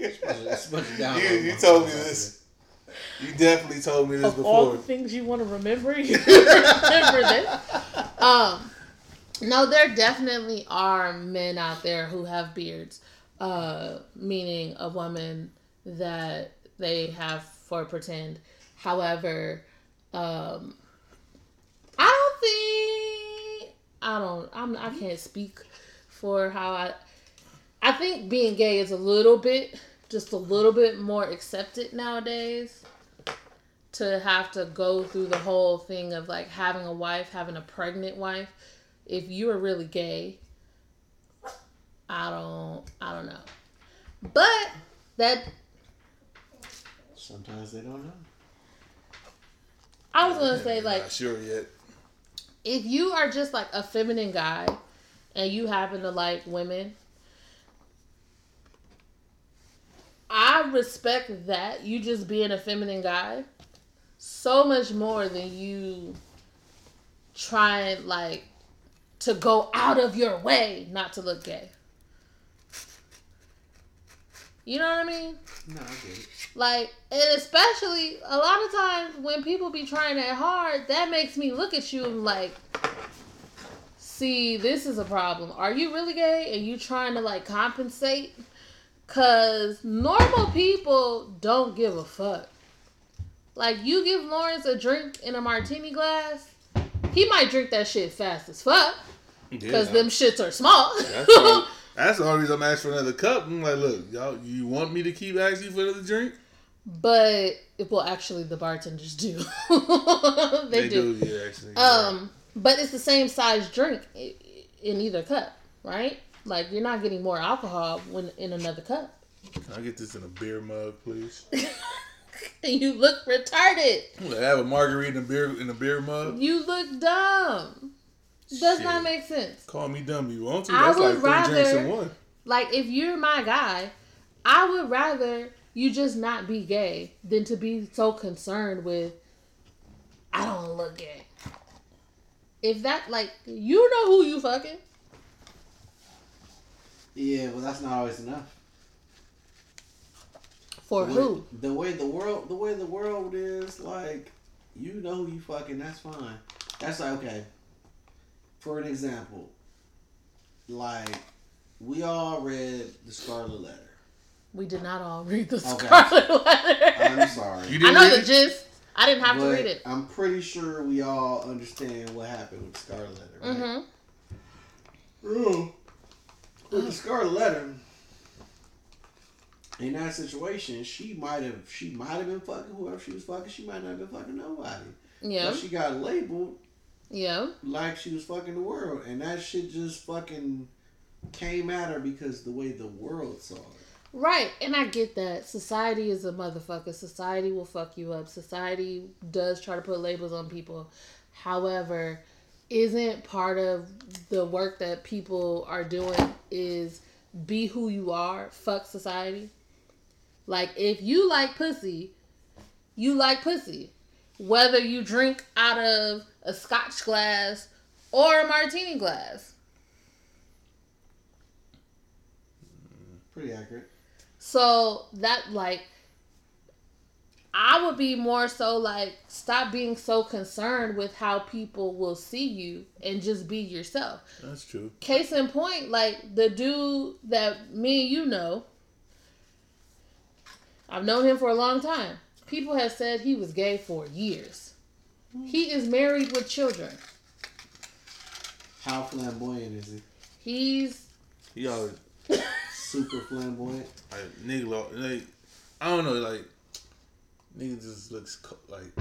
It's a bunch of down You, low you told me out this. You definitely told me this of all before. the things you want to remember, you remember this. Um, no, there definitely are men out there who have beards, uh, meaning a woman that they have for pretend. However, um, I don't think I don't. I'm. I can't speak for how I. I think being gay is a little bit, just a little bit more accepted nowadays to have to go through the whole thing of like having a wife, having a pregnant wife. If you are really gay, I don't I don't know. But that Sometimes they don't know. I was gonna say like Not sure yet. If you are just like a feminine guy and you happen to like women, I respect that you just being a feminine guy so much more than you trying like to go out of your way not to look gay. You know what I mean? No, I get it. Like, and especially a lot of times when people be trying that hard, that makes me look at you like, see, this is a problem. Are you really gay? And you trying to like compensate? Cause normal people don't give a fuck. Like, you give Lawrence a drink in a martini glass, he might drink that shit fast as fuck. Cause Yeah. them shits are small. That's, the only reason I'm asking for another cup. I'm like, look, y'all, you want me to keep asking for another drink? but it well, actually, the bartenders do. they, do. yeah, actually. Um, but it's the same size drink in either cup, right? Like you're not getting more alcohol when in another cup. Can I get this in a beer mug, please? You look retarded. I'm have a margarita in a beer in a beer mug. You look dumb. Does Shit. not make sense. Call me dumb you want to. I That's like would three drinks in rather- one. Like if you're my guy, I would rather you just not be gay than to be so concerned with I don't look gay. If that like you know who you fucking. Yeah, well, that's not always enough. For the who? The way the world, the way the world is, like, you know who you fucking. That's fine. That's like okay. For an example, like we all read the Scarlet Letter. We did not all read the Okay. Scarlet Letter. I'm sorry. You I didn't know read the it? gist. I didn't have to read it. I'm pretty sure we all understand what happened with the Scarlet Letter, right? hmm With the Scarlet Letter, in that situation, she might have she might have been fucking whoever she was fucking. She might not have been fucking nobody. Yeah. But she got labeled Yeah. like she was fucking the world, and that shit just fucking came at her because the way the world saw it. Right. And I get that. Society is a motherfucker. Society will fuck you up. Society does try to put labels on people. However, isn't part of the work that people are doing is be who you are, fuck society. Like if you like pussy, you like pussy. Whether you drink out of a scotch glass or a martini glass. Pretty accurate. So that like I would be more so like stop being so concerned with how people will see you and just be yourself. That's true. Case in point, like the dude that me and you know, I've known him for a long time. people have said he was gay for years. He is married with children. How flamboyant is he? He's He always Super flamboyant. like nigga. Like I don't know. Like nigga just looks co- like.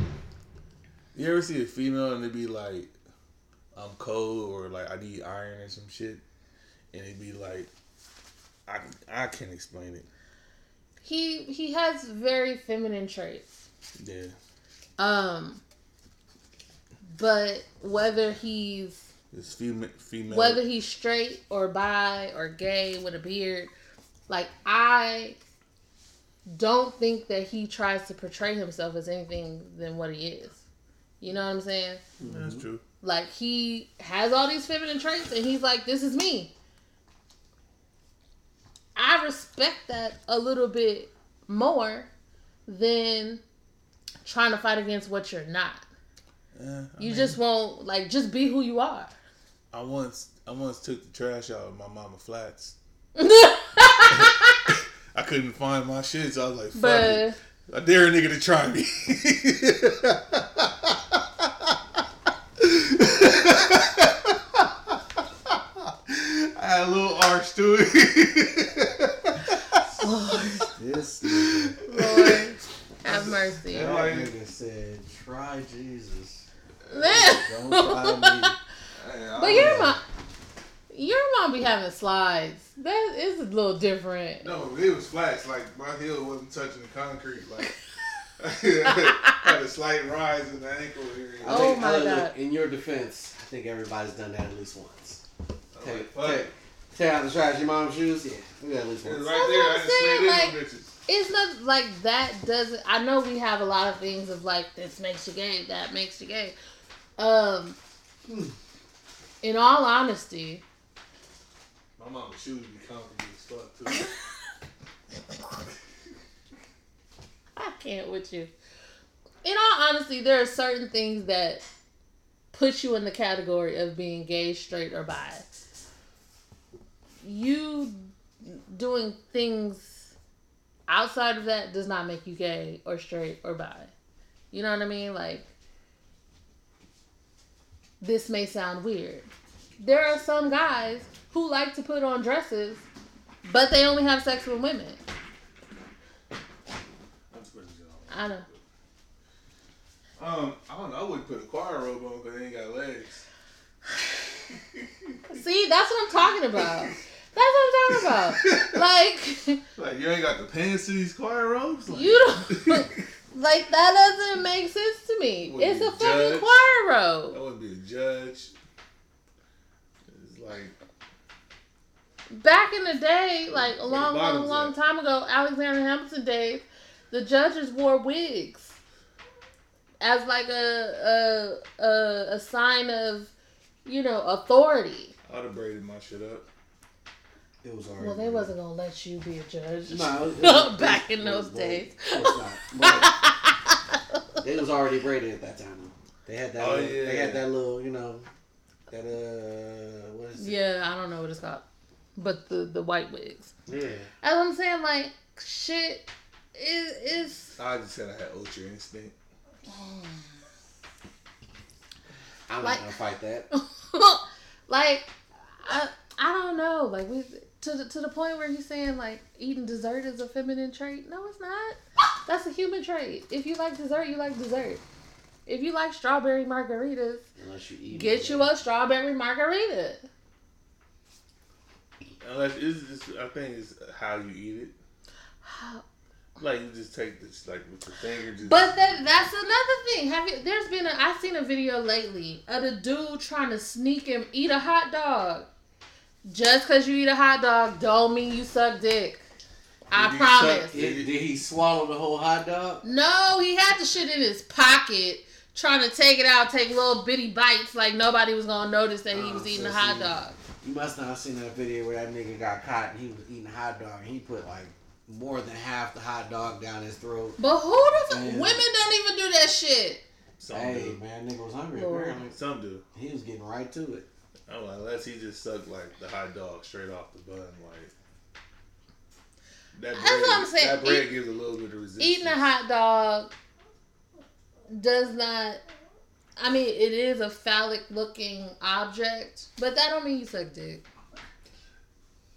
You ever see a female and they be like, "I'm cold" or like I need iron or some shit, and they be like, I I can't explain it. he he has very feminine traits. Yeah. Um but whether he's It's female. Female. whether he's straight or bi or gay with a beard, like I don't think that he tries to portray himself as anything than what he is. You know what I'm saying? That's true. Like he has all these feminine traits and he's like, This is me. I respect that a little bit more than trying to fight against what you're not. Yeah, You mean, just won't like just be who you are. I once I once took the trash out of my mama flats. I couldn't find my shit, so I was like, "Fuck it." but I dare a nigga to try me. I had a little arch to it. This nigga. Lord have mercy. That like- nigga said, "Try Jesus, Man. don't try me." But your mom, your mom be having slides. That is a little different. No, it was flats. Like my heel wasn't touching the concrete. Like had a slight rise in the ankle area. Oh think- my I look, God. In your defense, I think everybody's done that at least once. I was Take, like, fuck take, take out the trash your mom's shoes. Yeah, we got at least It was once. right there. I That's what I'm saying, them bitches. It's not like that doesn't. I know we have a lot of things of like this makes you gay, that makes you gay. Um, in all honesty, My mama's shoes be comfortable as fuck too. I can't with you. In all honesty, there are certain things that put you in the category of being gay, straight, or bi. You doing things outside of that does not make you gay or straight or bi. You know what I mean? Like, this may sound weird. There are some guys who like to put on dresses, but they only have sex with women. That's pretty good. I know. Um, I don't know. I wouldn't put a choir robe on because they ain't got legs. See, that's what I'm talking about. That's what I'm talking about. Like, Like you ain't got the pants to these choir robes. Like, you don't. Like, that doesn't make sense to me. It's a fucking choir I robe. wouldn't be a judge. It's like Back in the day, like a long, long, long at? time ago, Alexander Hamilton days, the judges wore wigs as like a a a, a sign of, you know, authority. I'd have braided my shit up. It was already. Well, they wasn't gonna let you be a judge. No, it was- Back in those was- days. Of course not. But they was already braided at that time. They had that. Oh, little, They had that little, you know, that uh, what is it? Yeah, I don't know what it's called, but the the white wigs. Yeah. As I'm saying, like shit is is I just said I had ultra instinct. I'm Like- not gonna fight that. like I I don't know, like we to the, to the point where he's saying like eating dessert is a feminine trait. No, it's not. That's a human trait. If you like dessert, you like dessert. If you like strawberry margaritas, Unless you eat. get it. you a strawberry margarita. Unless it's just, I think it's how you eat it. Like you just take this like with your finger. Just, But that that's another thing. Have you? There's been a. I've seen a video lately of a dude trying to sneak and eat a hot dog. Just because you eat a hot dog, don't mean you suck dick. I Did he promise. suck- Did, did he swallow the whole hot dog? No, he had the shit in his pocket, trying to take it out, take little bitty bites, like nobody was gonna notice that he was oh, eating so a hot dog. You must not have seen that video where that nigga got caught and he was eating a hot dog and he put like more than half the hot dog down his throat. But who the fuck? Man. Women don't even do that shit. some hey do. man, nigga was hungry Lord. apparently. Some do. He was getting right to it. Oh, unless he just sucked like the hot dog straight off the bun, like. That That's what I'm saying. that bread eat- gives a little bit of resistance. eating a hot dog does not. I mean, it is a phallic looking object, but that don't mean you suck dick.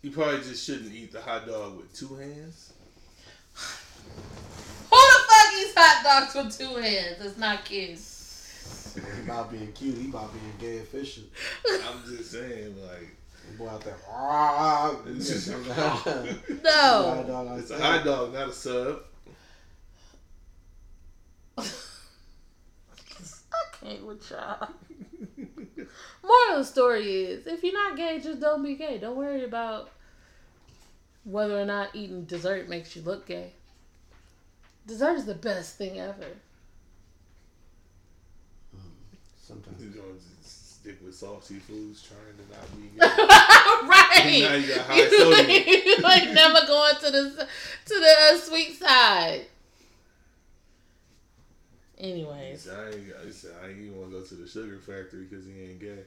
You probably just shouldn't eat the hot dog with two hands. Who the fuck eats hot dogs with two hands? It's not kids. He about being cute. He about being gay efficient. I'm just saying, like, The boy out there. "Ah." it's just Hot No. dog it's a that. hot dog, not a sub. I can't with y'all. Moral of the story is if you're not gay, just don't be gay. Don't worry about whether or not eating dessert makes you look gay. Dessert is the best thing ever. Sometimes. You don't just stick with salty foods, trying to not be gay. right. Now you got high sodium. you like never going to the to the uh, sweet side. Anyways, I ain't, I said I ain't even want to go to the sugar factory because he ain't gay.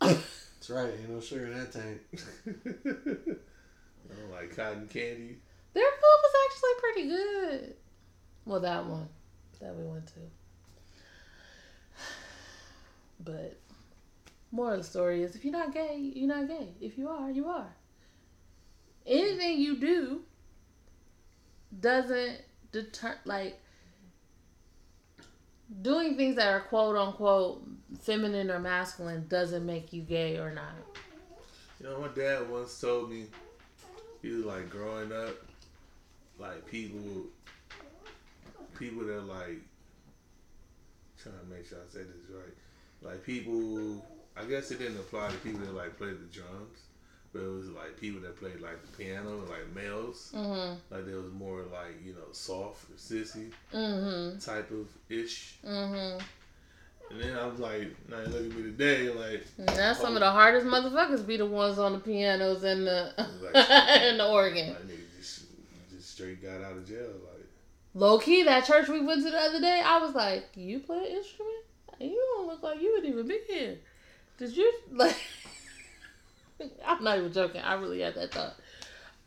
That's right. Ain't no sugar in that tank. I don't like cotton candy. their food was actually pretty good. Well, that one that we went to. But moral of the story is if you're not gay, you're not gay. If you are, you are. Anything you do doesn't deter like doing things that are quote unquote feminine or masculine doesn't make you gay or not. You know, my dad once told me he was like growing up, like people, people that like trying to make sure I said this right, like people. I guess it didn't apply to people that like played the drums, but it was like people that played like the piano, like males. Mhm. Like there was more like you know soft or sissy Mhm. type of ish. Mhm. And then I was like, now you look at me today, like And that's some of the hardest motherfuckers be the ones on the pianos and the Like- and the organ. my nigga just just straight got out of jail, like. Low key, that church we went to the other day, I was like, "You play an instrument? You don't look like you would even be here. Did you like?" I'm not even joking. I really had that thought.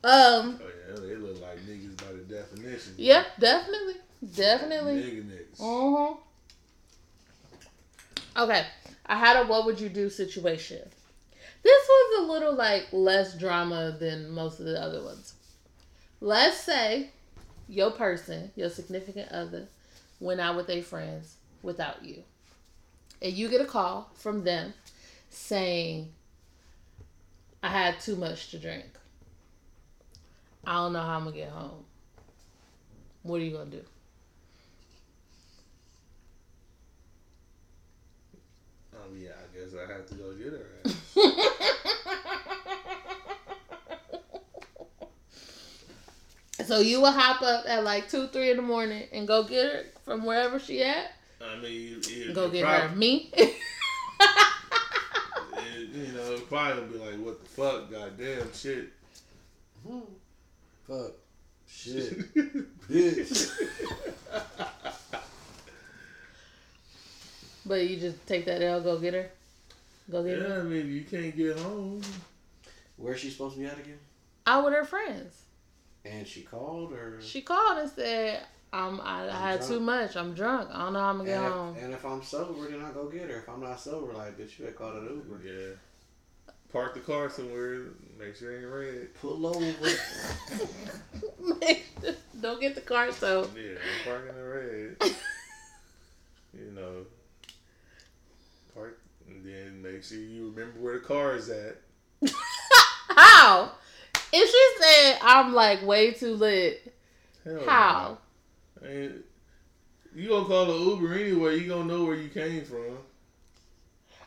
Um. Oh yeah, they look like niggas by the definition. Yep. Definitely. Definitely. Nigga niggas. Mhm. Okay, I had a what would you do situation. This was a little like less drama than most of the other ones. Let's say your person, your significant other, went out with their friends without you. And you get a call from them saying, I had too much to drink. I don't know how I'm gonna get home. What are you gonna do? Um, yeah, I guess I have to go get her. So you will hop up at like two, three in the morning and go get her from wherever she at. I mean, it, Go it get her me. it- you know, it probably gonna be like, what the fuck, goddamn shit. Fuck. Shit. Bitch. but you just take that L, go get her. Go get yeah, her. I mean, you can't get home. Where's she supposed to be at again? Out with her friends. And she called or She called and said, um, I, I had drunk. too much. I'm drunk. I don't know how I'm gonna get and home. If, and if I'm sober, then I go get her. If I'm not sober, like bitch, you better call an Uber. Yeah. Park the car somewhere. Make sure it ain't red. Pull over. don't get the car so. Yeah, I'm parking the red. you know. Park and then make sure you remember where the car is at. How? If she said I'm like way too lit, Hell how? no. Ain't- you gonna call an Uber anyway, you gonna know where you came from.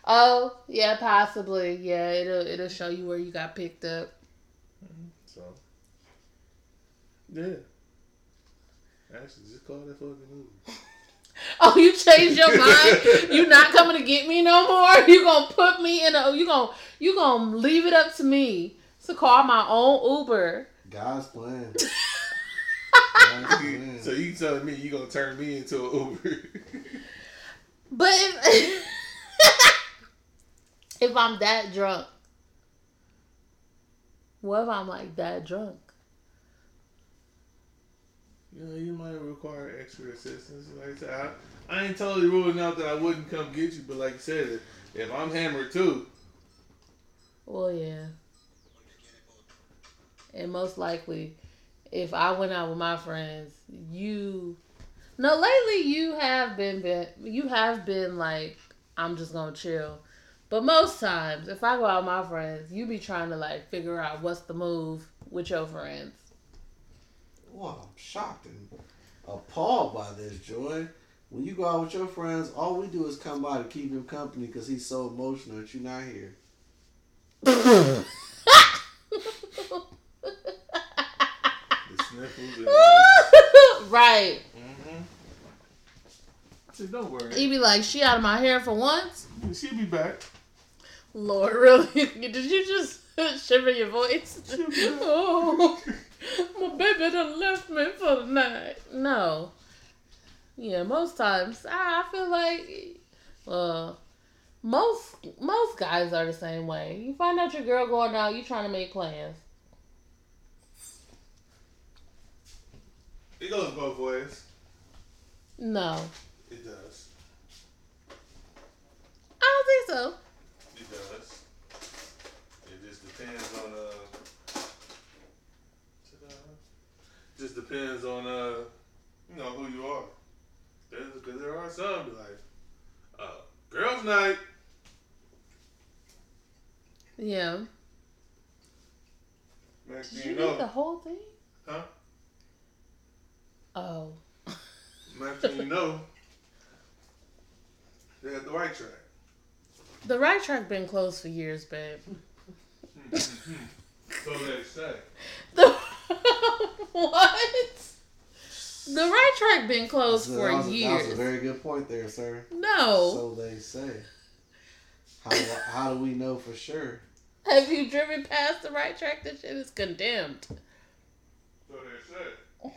Oh, yeah, possibly. Yeah, it'll it'll show you where you got picked up. So Yeah. Actually just call that fucking Uber. Oh, you changed your mind? you not coming to get me no more? You gonna put me in a oh, you gonna you gonna leave it up to me to call my own Uber. God's plan. So you telling me you gonna turn me into an Uber? But if, if I'm that drunk, what if I'm like that drunk? you know, you might require extra assistance. Like I said, I, I ain't totally ruling out that I wouldn't come get you, but like I said, if I'm hammered too, Well, yeah. And most likely, if I went out with my friends, you. No, lately you have been, been you have been like I'm just gonna chill, but most times if I go out with my friends, you be trying to like figure out what's the move with your friends. Well, I'm shocked and appalled by this, Joy. When you go out with your friends, all we do is come by to keep him company because he's so emotional that you're not here. Right. mm-hmm. Don't worry, You be like, she out of my hair for once. she'll be back. Lord, really? Did you just shiver your voice? She'll be back. oh, my baby done left me for the night. No. Yeah, most times I I feel like, well, most most guys are the same way. You find out your girl going out, you trying to make plans. It goes both ways. No, It does. I don't think so. It does. It just depends on uh. Just depends on uh, you know who you are. Because there are some like, uh, girls' night. Yeah. Next Did you you read the whole thing? huh? Oh. Next thing you know, they're at the right track. The right track been closed for years, babe. So they say. The what? The right track been closed So for that, was, that was a very good point there, sir. No. So they say. How, how do we know for sure? Have you driven past the right track? That shit is condemned. So they say.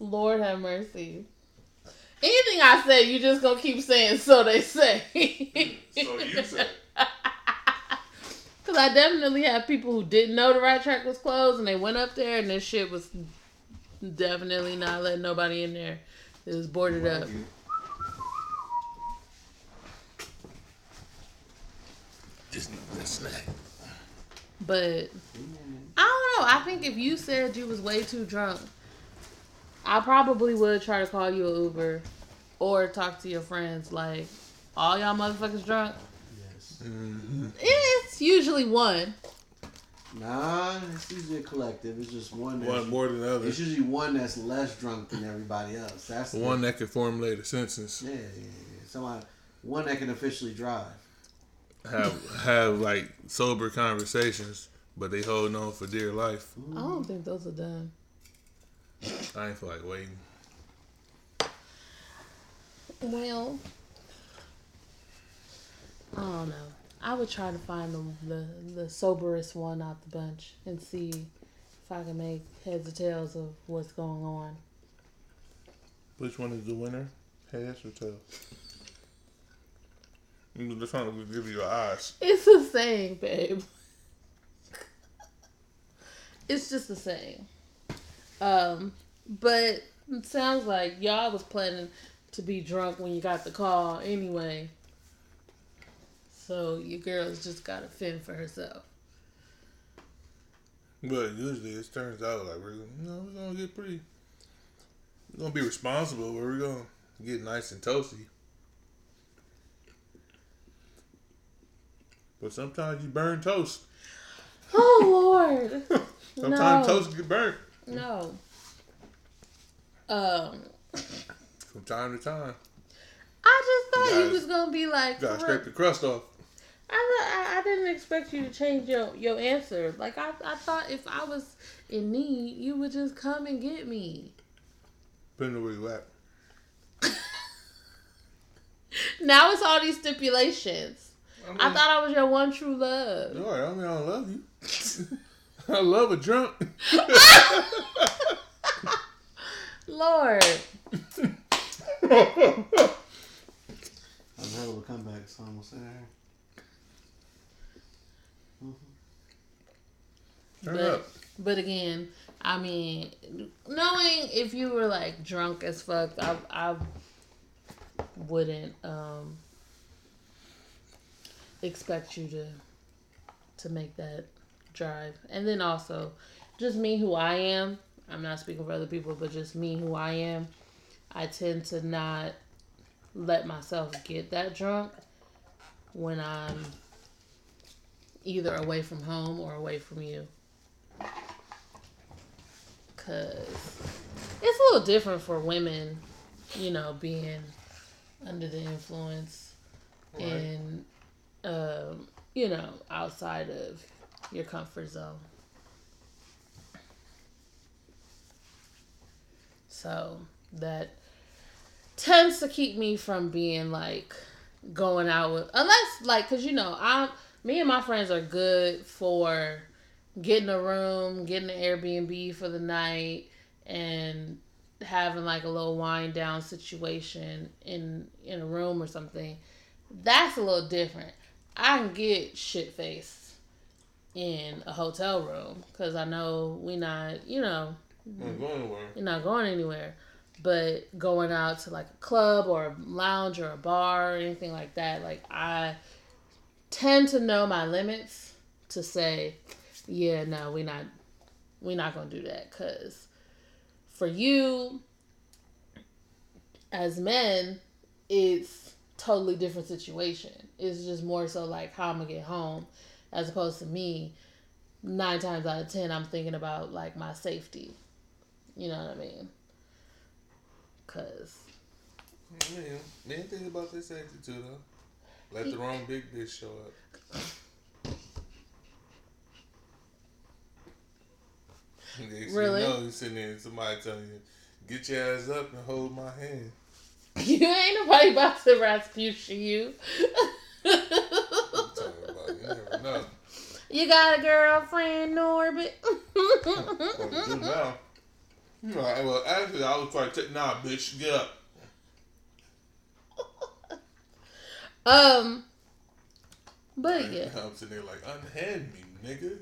Lord have mercy. Anything I say, you just gonna keep saying. So they say. So you say. Cause I definitely have people who didn't know the right track was closed, and they went up there, and this shit was definitely not letting nobody in there. It was boarded up. Just a snack. But I don't know. I think if you said you was way too drunk, I probably would try to call you an Uber or talk to your friends. Like, all y'all motherfuckers drunk. Yes. Mm-hmm. It's usually one. Nah, it's usually a collective. It's just one. That's, One more than the other. It's usually one that's less drunk than everybody else. That's the- One that can formulate a sentence. Yeah, yeah, yeah. Somebody, one that can officially drive. Have have like sober conversations, but they holding on for dear life. I don't think those are done. I ain't feel like waiting. Well, I don't know. I would try to find the, the the soberest one out the bunch and see if I can make heads or tails of what's going on. Which one is the winner? Heads or tails? I'm just trying to give you your eyes. It's the same, babe. It's just the same. Um, but it sounds like y'all was planning to be drunk when you got the call anyway. So your girl's just gotta fend for herself. But usually it turns out like we're you know we're gonna get pretty. We're gonna be responsible. But we're gonna get nice and toasty. But sometimes you burn toast. Oh Lord, Sometimes No. toast get burnt no. Um, from time to time. I just thought you Guys, was gonna be like, You gotta scrape the crust off. I, I I didn't expect you to change your your answer. Like I I thought if I was in need, you would just come and get me. Depending on where you at. Now it's all these stipulations. I, mean, I thought I was your one true love. All right, I mean, I don't love you. I love a drunk. Lord, That's a hell of a comeback, son. We'll say there. Turn but up. but again, I mean, knowing if you were like drunk as fuck, I I wouldn't um expect you to to make that drive. And then also, just me who I am. I'm not speaking for other people, but just me who I am. I tend to not let myself get that drunk when I'm either away from home or away from you. Cause it's a little different for women, you know, being under the influence Right. and um, you know, outside of your comfort zone. So that tends to keep me from being like going out with unless like cuz you know, I'm me and my friends are good for getting a room, getting an Airbnb for the night and having like a little wind down situation in in a room or something. That's a little different. I can get shit faced in a hotel room because I know we're not, you know, Not going anywhere. you're not going anywhere. But going out to like a club or a lounge or a bar or anything like that, like I tend to know my limits to say, yeah, no, we're not, we're not gonna do that. Cause for you, as men, it's totally different situation. It's just more so like how I'm gonna get home, as opposed to me. Nine times out of ten, I'm thinking about like my safety. You know what I mean? Cause I mean, men think about their safety too, though. Let the wrong big bitch show up. Really? You know, you sitting there and somebody telling you, get your ass up and hold my hand. you ain't nobody about to Rasputia you. I'm talking about, you never know. You got a girlfriend, Norbit. Now? You know, well, actually, I was take, nah, bitch, get up. um, but yeah, I'm sitting there like, unhand me, nigga.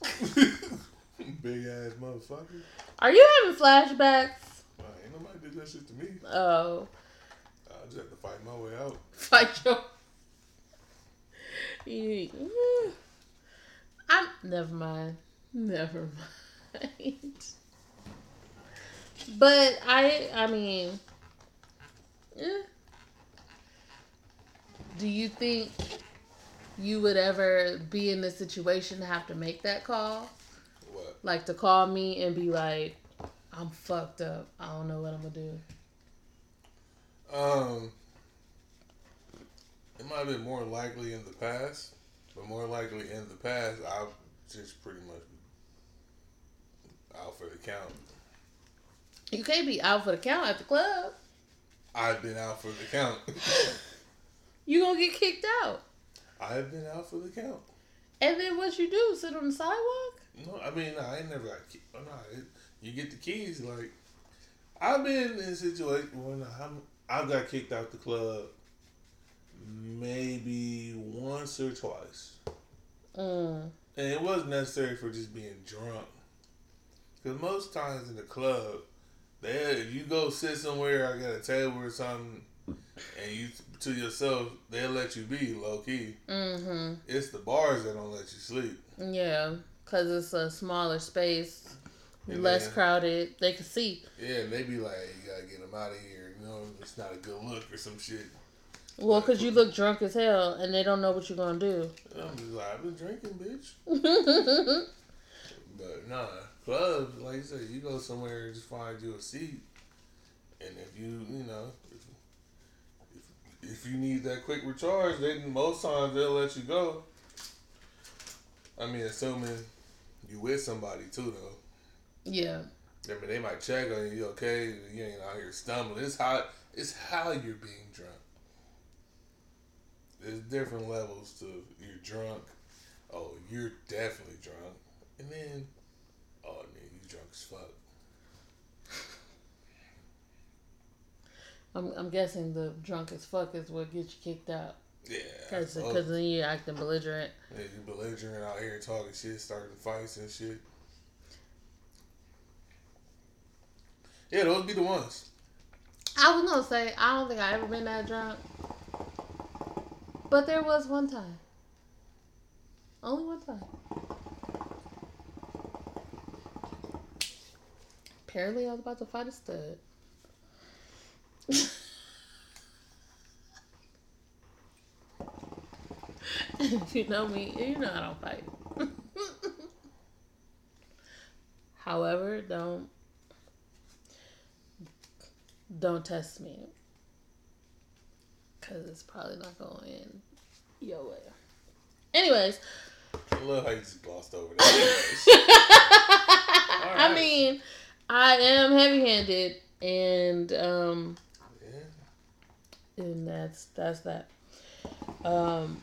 Big ass motherfucker. are you having flashbacks? Nah, ain't nobody did that shit to me. Oh, I just have to fight my way out. fight your. You-. I'm never mind. Never mind. But I, I mean, eh. do you think you would ever be in this situation to have to make that call? What? Like to call me and be like, I'm fucked up. I don't know what I'm gonna do. Um, it might have been more likely in the past, but more likely in the past, I've just pretty much out for the count. You can't be out for the count at the club. I've been out for the count. You gonna get kicked out. I've been out for the count. And then what you do? Sit on the sidewalk? No, I mean, I ain't never got. oh, No, it, you get the keys. Like, I've been in a situation when I'm, I got kicked out the club maybe once or twice. Mm. And it wasn't necessary for just being drunk. Because most times in the club, they if you go sit somewhere, I got a table or something, and you to yourself, they'll let you be low key. Mm-hmm. It's the bars that don't let you sleep. Yeah, because it's a smaller space, And less then- crowded. They can see. Yeah, and they be like, you gotta get them out of here. You know, it's not a good look or some shit. Well, because you look drunk as hell and they don't know what you're going to do. I'm just like, I've been drinking, bitch. But nah, clubs, like you said, you go somewhere and just find you a seat. And if you, you know, if, if, if you need that quick recharge, then most times they'll let you go. I mean, assuming you with somebody too, though. yeah. I mean, they might check on you. You okay? You ain't out here stumbling. It's how it's how you're being drunk. There's different levels to you're drunk. Oh, you're definitely drunk, and then oh, nigga, you drunk as fuck. I'm, I'm guessing the drunk as fuck is what gets you kicked out. Yeah. Because then you're acting belligerent. yeah, you belligerent out here talking shit, starting fights and shit. Yeah, those be the ones. I was gonna say I don't think I ever been that drunk, but there was one time. Only one time. Apparently, I was about to fight a stud. if you know me, you know I don't fight. However, don't don't test me. Cause it's probably not going in your way. Anyways, I love how you just glossed over that. I mean, I am heavy handed and um yeah. and that's that's that. Um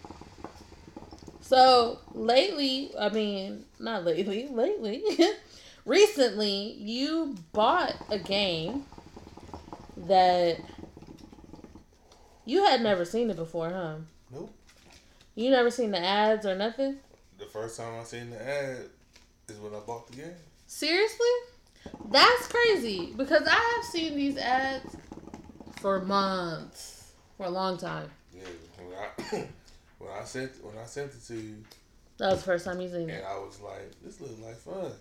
so lately, I mean, not lately, lately, recently, you bought a game that you had never seen it before, huh? Nope. You never seen the ads or nothing? The first time I seen the ad is when I bought the game. Seriously? That's crazy because I have seen these ads for months, for a long time. Yeah. When I when I sent when I sent it to you, That was the first time you seen it. and. I was like, this looks like fun.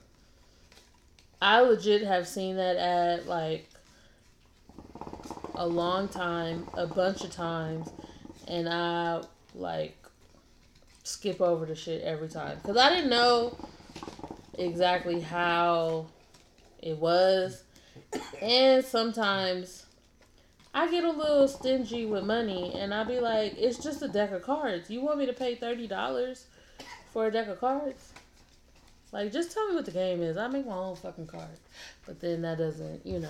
I legit have seen that ad like a long time, a bunch of times, and I like skip over the shit every time because I didn't know exactly how it was, and sometimes I get a little stingy with money, and I'd be like, it's just a deck of cards. You want me to pay thirty dollars for a deck of cards? Like, just tell me what the game is. I make my own fucking card. But then that doesn't, you know,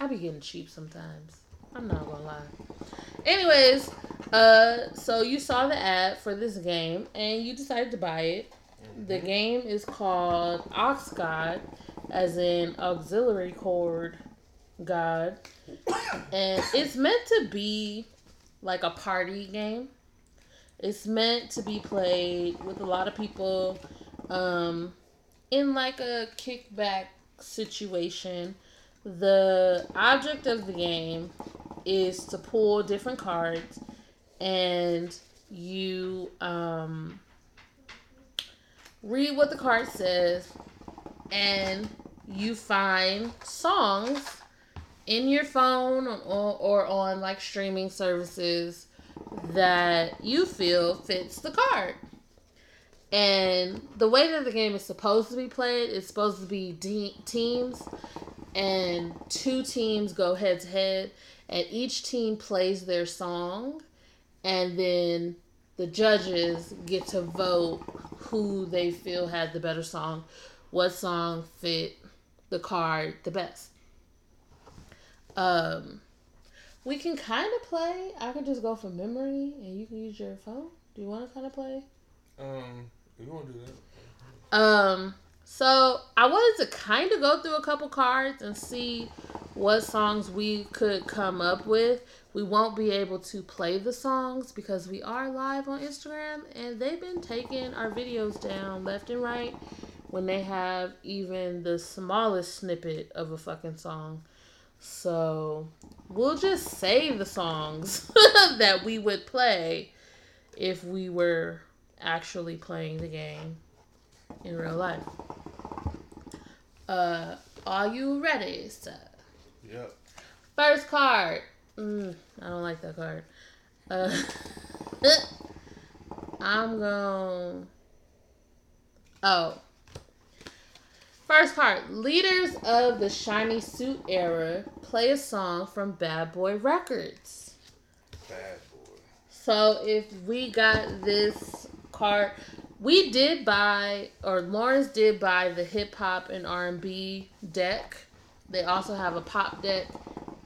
I be getting cheap sometimes. I'm not gonna lie. Anyways, uh, so you saw the ad for this game and you decided to buy it. The game is called Aux God, as in auxiliary cord God. And it's meant to be like a party game. It's meant to be played with a lot of people um, in like a kickback situation. The object of the game is to pull different cards and you um, read what the card says and you find songs in your phone or, or on like streaming services that you feel fits the card. And the way that the game is supposed to be played is supposed to be de- teams, and two teams go head to head, and each team plays their song, and then the judges get to vote who they feel had the better song, what song fit the card the best. Um, we can kind of play. I could just go from memory, and you can use your phone. Do you want to kind of play? Um, you want to do that. Um, so I wanted to kind of go through a couple cards and see what songs we could come up with. We won't be able to play the songs because we are live on Instagram and they've been taking our videos down left and right when they have even the smallest snippet of a fucking song. So we'll just say the songs that we would play if we were actually playing the game in real life. Uh, are you ready, sir? Yep. First card. Mm, I don't like that card. Uh, I'm going. Oh. First card. Leaders of the shiny suit era play a song from Bad Boy Records. Bad boy. So if we got this card, we did buy, or Lawrence did buy the hip hop and R and B deck. They also have a pop deck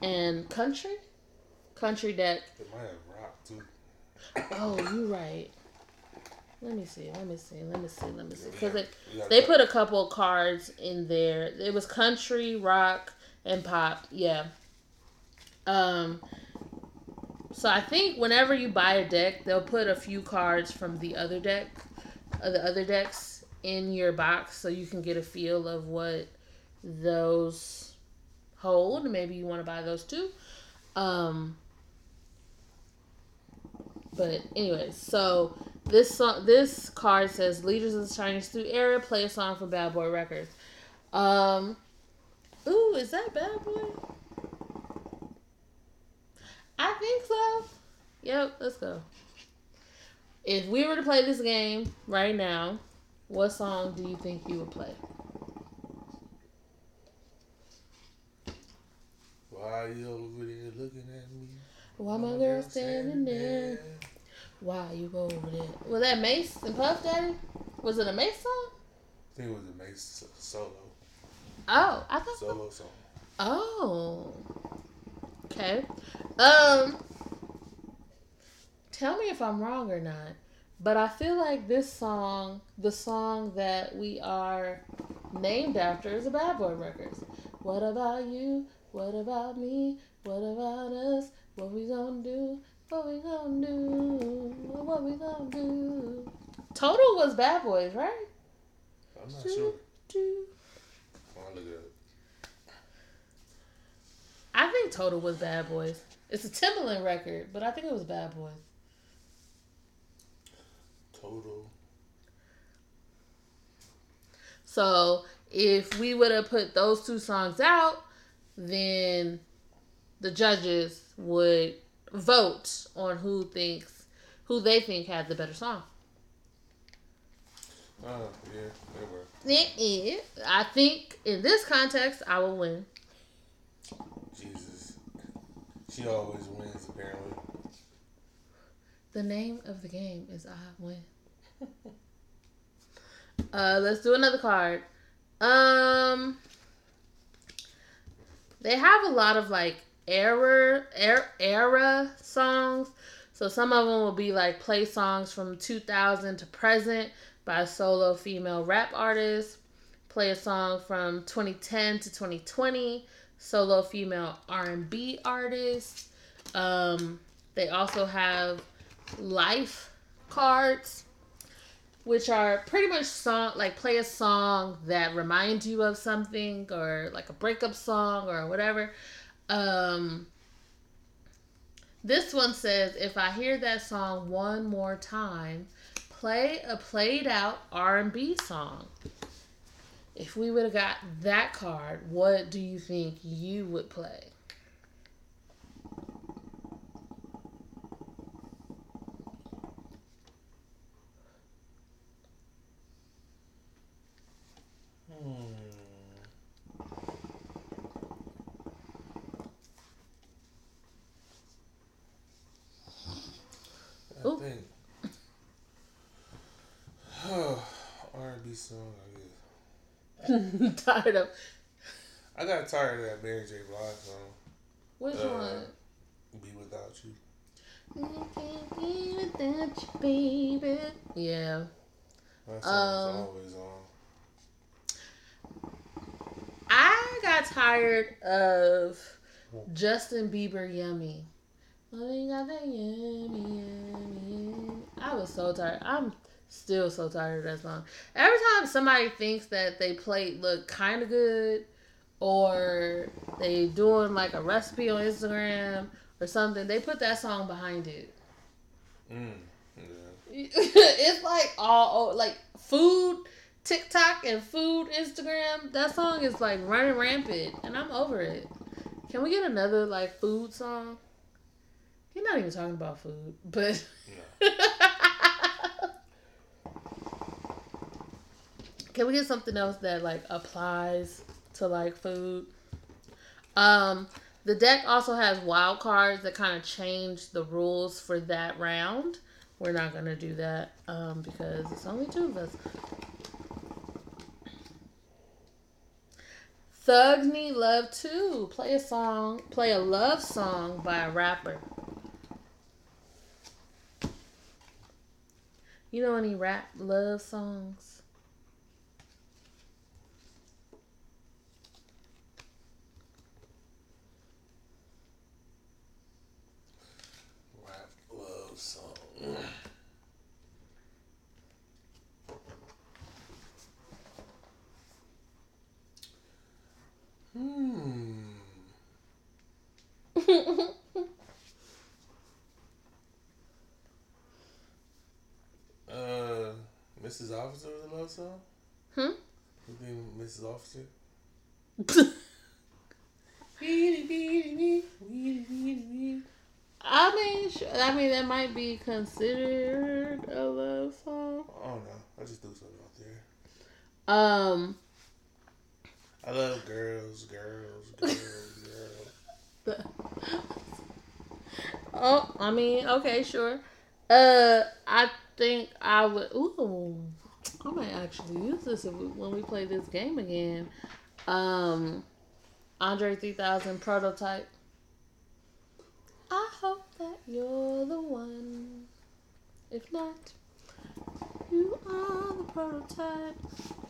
and country, country deck. It might have rock too. Oh, you right. Let me see. Let me see. Let me see. Let me see. Because they, they put a couple of cards in there. It was country, rock, and pop. Yeah. Um. So I think whenever you buy a deck, they'll put a few cards from the other deck, uh, the other decks in your box, so you can get a feel of what those hold. Maybe you want to buy those too. Um, but anyway, so this song, this card says "Leaders of the Shining Suit Era." Play a song from Bad Boy Records. Um, ooh, is that Bad Boy? I think so. Yep, let's go. If we were to play this game right now, what song do you think you would play? Why are you over there looking at me? Why my girl standing there? Why you over there? Was that Mase and Puff Daddy? Was it a Mase song? I think it was a Mase solo. Oh, I thought. Solo song. Oh. Okay. Um. Tell me if I'm wrong or not, but I feel like this song, the song that we are named after, is a Bad Boy Records. What about you? What about me? What about us? What we gonna do? What we gonna do? What we gonna do? Total was Bad Boys, right? I'm not sure. Do. I'll look it up. I think Total was Bad Boys. It's a Timbaland record, but I think it was Bad Boys. Total. So if we would have put those two songs out, then the judges would vote on who thinks who they think had the better song. Oh, yeah, they were. I think in this context, I will win. Jesus. She always wins, apparently. The name of the game is I win. uh, let's do another card. Um, they have a lot of like era era, era songs. So some of them will be like play songs from 2000 to present by solo female rap artist. Play a song from 2010 to 2020, solo female R&B artist. Um, they also have life cards which are pretty much song like play a song that reminds you of something or like a breakup song or whatever. Um this one says if i hear that song one more time play a played out r&b song. If we would have got that card what do you think you would play I Ooh. think. R&B song, I guess. tired of I got tired of that Mary J. Blige song. which Uh, one Be Without You. I can't be without you, baby. Yeah. That song's Um, always on. I got tired of Justin Bieber Yummy. I was so tired. I'm still so tired of that song. Every time somebody thinks that they played look kind of good, or they doing like a recipe on Instagram or something, they put that song behind it. Mm. Yeah. it's like all like food TikTok and food Instagram. That song is like running rampant, and I'm over it. Can we get another like food song? You're not even talking about food, but can we get something else that like applies to like food? Um, the deck also has wild cards that kind of change the rules for that round. We're not gonna do that um, because it's only two of us. Thugs need love too. Play a song, play a love song by a rapper. You know any rap love songs? Hmm. uh, Mrs. Officer was a love song? Hmm? You think Mrs. Officer? I mean, sure, I mean that might be considered a love song. I don't know. I just threw something out there. Um, I love girls, girls, girls, girls. oh, I mean, okay, sure. Uh, I think I would. Ooh, I might actually use this if we, when we play this game again. Um, Andre 3000 prototype. I hope that you're the one. If not, you are the prototype.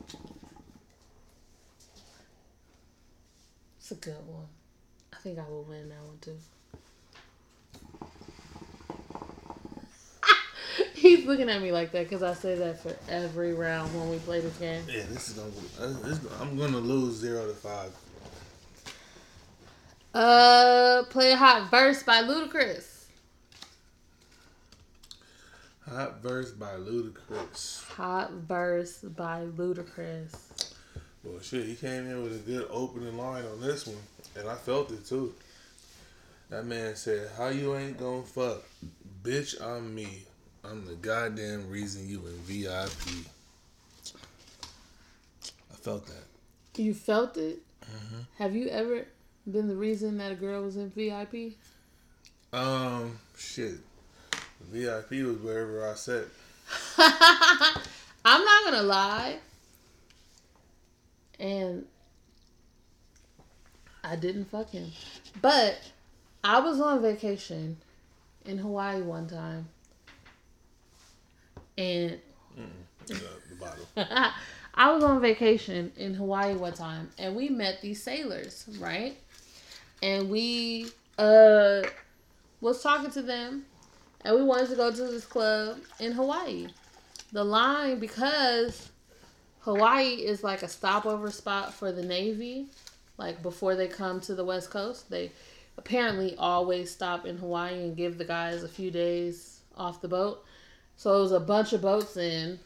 It's a good one. I think I will win that one too. He's looking at me like that because I say that for every round when we play this game. Yeah, this is gonna. uh, This, I'm gonna lose zero to five. Uh, play a hot verse by Ludacris. Hot verse by Ludacris. Hot verse by Ludacris. Well, shit, he came in with a good opening line on this one, and I felt it too. That man said, "How you ain't gonna fuck, bitch? I'm me. I'm the goddamn reason you in VIP." I felt that. You felt it? Have you ever been the reason that a girl was in VIP? Um, shit. VIP was wherever I sat. I'm not gonna lie. And I didn't fuck him. But I was on vacation in Hawaii one time. And The, the. I was on vacation in Hawaii one time and we met these sailors, right? And we uh was talking to them and we wanted to go to this club in Hawaii. The line because Hawaii is like a stopover spot for the Navy, like before they come to the West Coast. They apparently always stop in Hawaii and give the guys a few days off the boat. So it was a bunch of boats in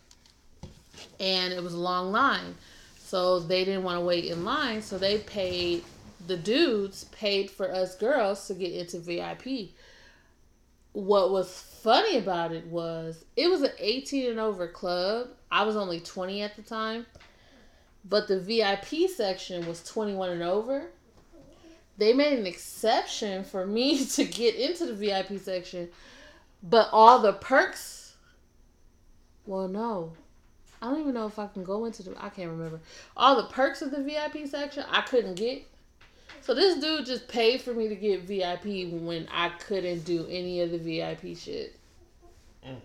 and it was a long line. So they didn't want to wait in line, so they paid the dudes paid for us girls to get into VIP. What was funny about it was it was an 18 and over club. I was only 20 at the time. But the VIP section was 21 and over. They made an exception for me to get into the VIP section, but all the perks well, no. I don't even know if I can go into the. I can't remember. All the perks of the VIP section, I couldn't get. So this dude just paid for me to get VIP when I couldn't do any of the VIP shit. Mm.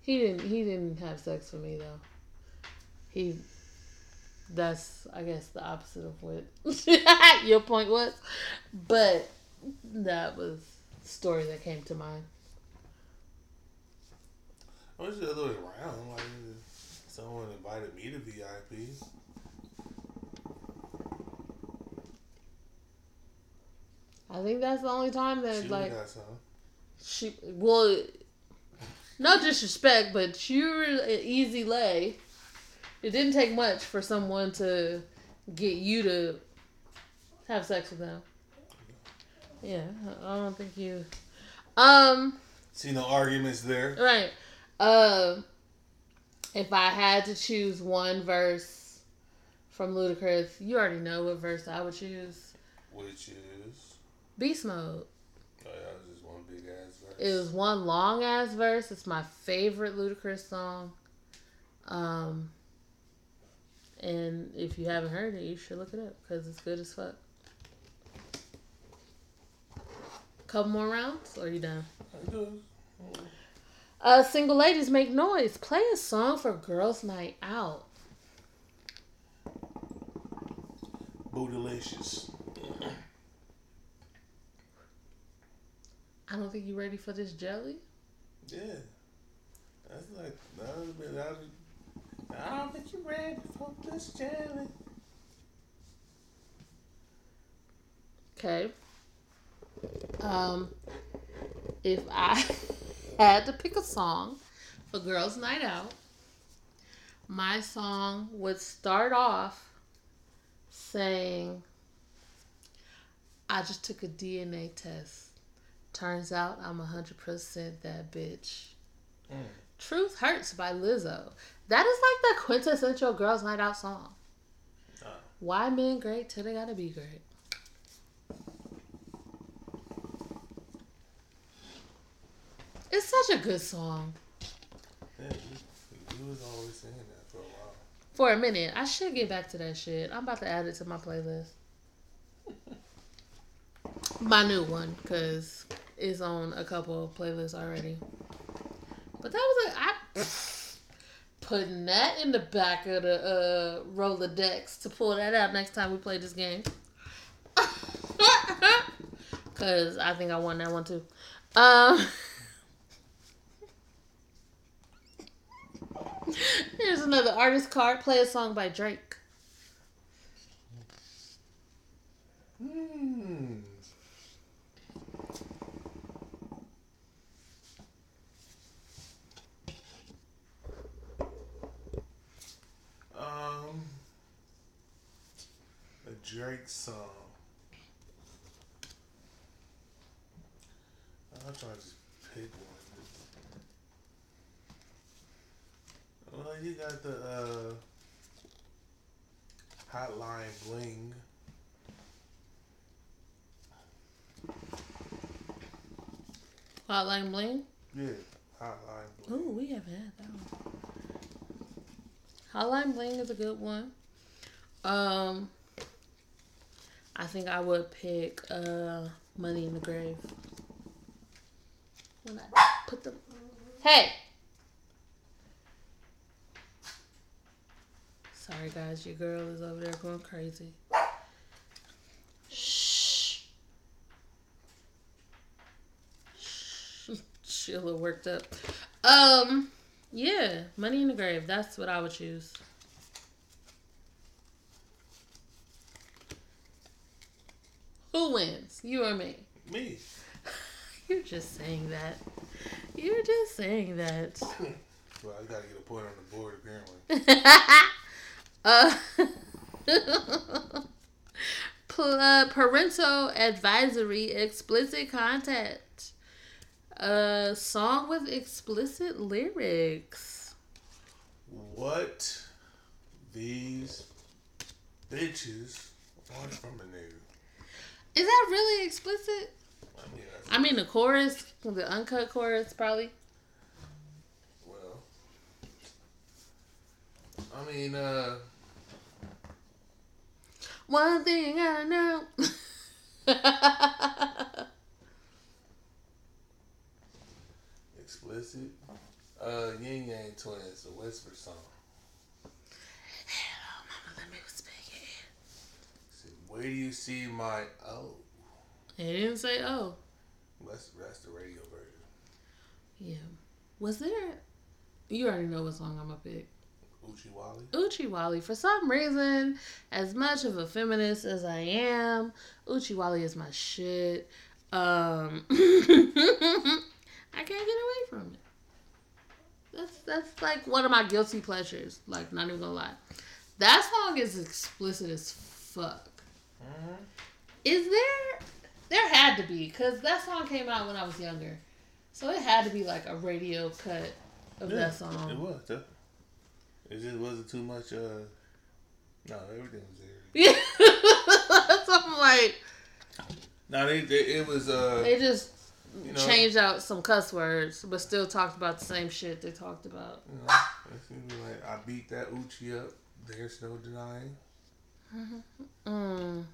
He didn't. He didn't have sex with me though. He. That's I guess the opposite of what your point was, but that was the story that came to mind. I was the other way around. Like, someone invited me to VIP. I think that's the only time that She like got some. she well no disrespect, but you're an easy lay. It didn't take much for someone to get you to have sex with them. Yeah, I don't think you um See no arguments there. right. Uh if I had to choose one verse from Ludacris, you already know what verse I would choose. Which is. Beast mode. Oh, was just one big ass verse. It was one long ass verse. It's my favorite Ludacris song. Um, and if you haven't heard it, you should look it up because it's good as fuck. Couple more rounds, or you done? Uh, single ladies make noise. Play a song for girls' night out. Bootylicious. I don't think you're ready for this jelly. Yeah. That's like, that would be, that would, I don't think you're ready for this jelly. Okay. Um, if I had to pick a song for Girls' Night Out, my song would start off saying, I just took a DNA test. Turns out I'm 100% that bitch. Mm. Truth Hurts by Lizzo. That is like the quintessential Girls' Night Out song. Oh. Why men great till they gotta be great? It's such a good song. Yeah, you, you was always saying that for a while. For a minute, I should get back to that shit. I'm about to add it to my playlist. my new one, because it's on a couple of playlists already. But that was a I putting that in the back of the uh Rolodex to pull that out next time we play this game. Cause I think I won that one too. Um Here's another artist card. Play a song by Drake. Hmm. Um, a Drake song. I'm trying to just pick one. Well, you got the uh, Hotline Bling. Hotline Bling. Yeah, Hotline Bling. Ooh, we haven't had that one. Hotline Bling is a good one. Um, I think I would pick uh, Money in the Grave. When I put. Hey! Sorry, guys, your girl is over there going crazy. Shh. Sheila worked up. Um, yeah, Money in the Grave. That's what I would choose. Who wins? You or me? Me. You're just saying that. You're just saying that. Well, I gotta get a point on the board apparently. uh, pl- uh, parental advisory, explicit content. A song with explicit lyrics. What these bitches want from a nigga? Is that really explicit? I mean, I mean, the chorus, the uncut chorus, probably. well, I mean, uh, One thing I know. explicit. Uh, Ying Yang Twins, a Whisper song. Hello, mama, let me whisper it. Where do you see my oh? He didn't say, oh. That's that's the radio version. Yeah. Was there. You already know what song I'm going to pick. Oochie Wally. Oochie Wally. For some reason, as much of a feminist as I am, Oochie Wally is my shit. Um, I can't get away from it. That's that's like one of my guilty pleasures. Like, not even gonna lie. That song is explicit as fuck. Mm-hmm. Is there? There had to be, because that song came out when I was younger. So it had to be like a radio cut of that song. It was. That, it just wasn't too much. Uh, no, everything was there. Yeah. so I'm like, No, they, they it was. Uh, they just you know, changed out some cuss words, but still talked about the same shit they talked about. You know, it's gonna be like I beat that Oochie up. There's no denying. Mm.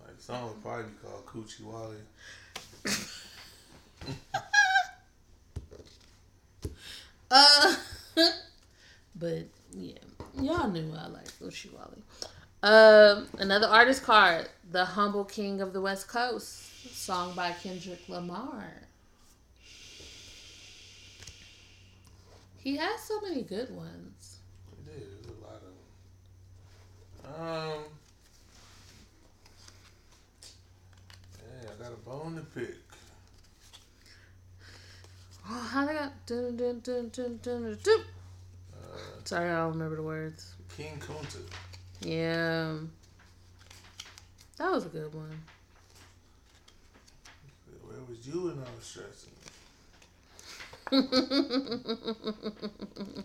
Like the song would probably be called Coochie Wally. Uh, but yeah, y'all knew I like Oochie Wally. Um, another artist card, "The Humble King of the West Coast," song by Kendrick Lamar. He has so many good ones. It is there's a lot of them. Um, Yeah, I got a bone to pick. Oh, how they got dun, dun, dun, dun, dun, dun, dun. Uh, Sorry, I don't remember the words. King Kunta. Yeah. That was a good one. Was you and I was stressing?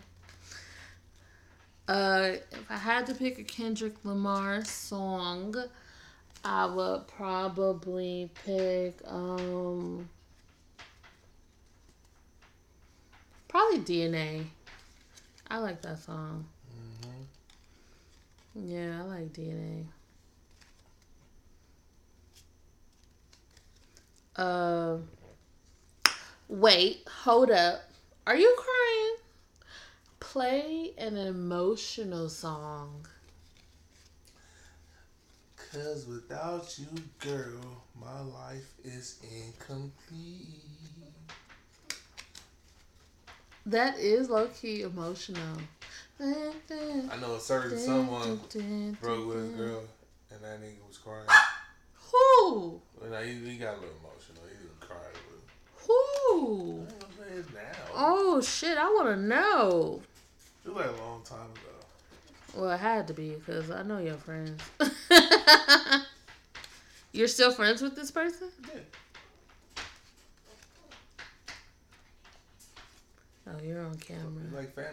Uh, if I had to pick a Kendrick Lamar song, I would probably pick um probably DNA. I like that song. Mm-hmm. Yeah, I like DNA. Uh, wait, hold up. Are you crying? Play an emotional song. Cause without you, girl, my life is incomplete. That is low key emotional. I know a certain someone broke with a girl, and that nigga was crying. Who? And I, he, he got a little emotional. He didn't cry, but Who? I ain't gonna say it now. Oh shit! I want to know. It was like a long time ago. Well, it had to be because I know your friends. You're still friends with this person? Yeah. Oh, you're on camera. It's like family.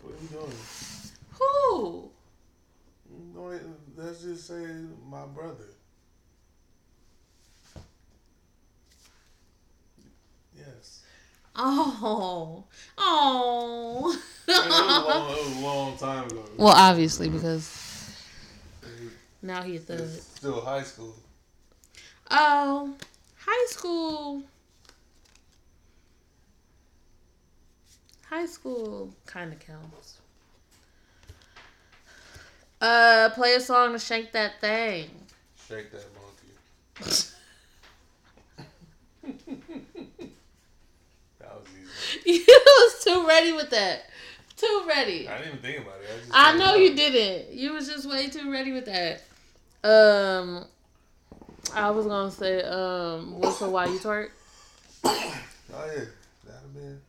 What are you doing? Who? Let's just say my brother. Yes. Oh, oh. It, was a long, it was a long time ago. well, obviously because now he's the still high school. oh high school. High school kind of counts. Uh, play a song to shake that thing. Shake that monkey. That was easy. you was too ready with that. Too ready. I didn't even think about it. I, just I know you it. didn't. You was just way too ready with that. Um, I was gonna say, um, whistle why you twerk. Oh yeah, that'd been.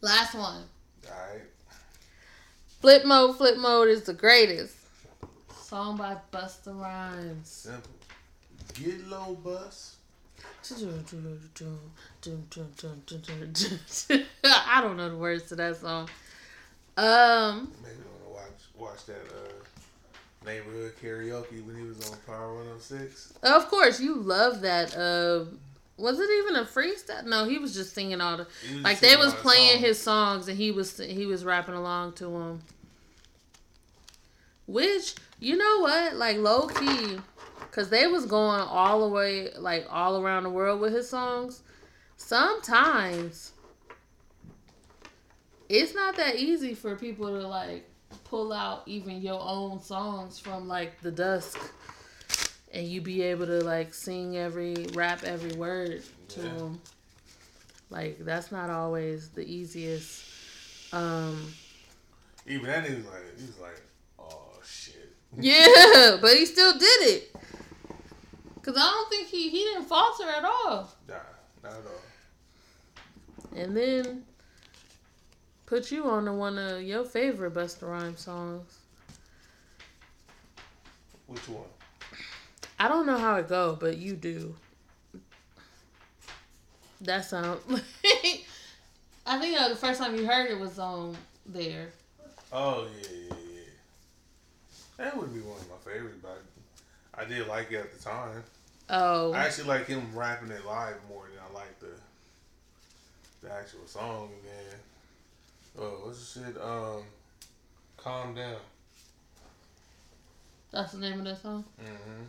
Last one. All right. Flip mode. Flip mode is the greatest. Song by Busta Rhymes. Simple. Get low, bus. I don't know the words to that song. Um, Maybe want to watch watch that uh, neighborhood karaoke when he was on Power 106. of course you love that. Uh, was it even a freestyle? No, he was just singing all the like they was playing songs. his songs and he was he was rapping along to them. Which you know what, like low key, cause they was going all the way like all around the world with his songs. Sometimes it's not that easy for people to like pull out even your own songs from like the dusk and you be able to like sing every rap every word to Yeah. them like that's not always the easiest um Even that nigga was like, he was like. Yeah but he still did it because i don't think he he didn't falter at all Nah, not at all. and then put you on to one of your favorite Busta Rhymes songs Which one? I don't know how it go, but you do. That sound. I think uh, the first time you heard it was on there. Oh yeah, yeah. That would be one of my favorites, but I did like it at the time. Oh, I actually like him rapping it live more than I like the the actual song. And then, oh, what's the shit? Um, calm down. that's the name of that song. Mm-hmm.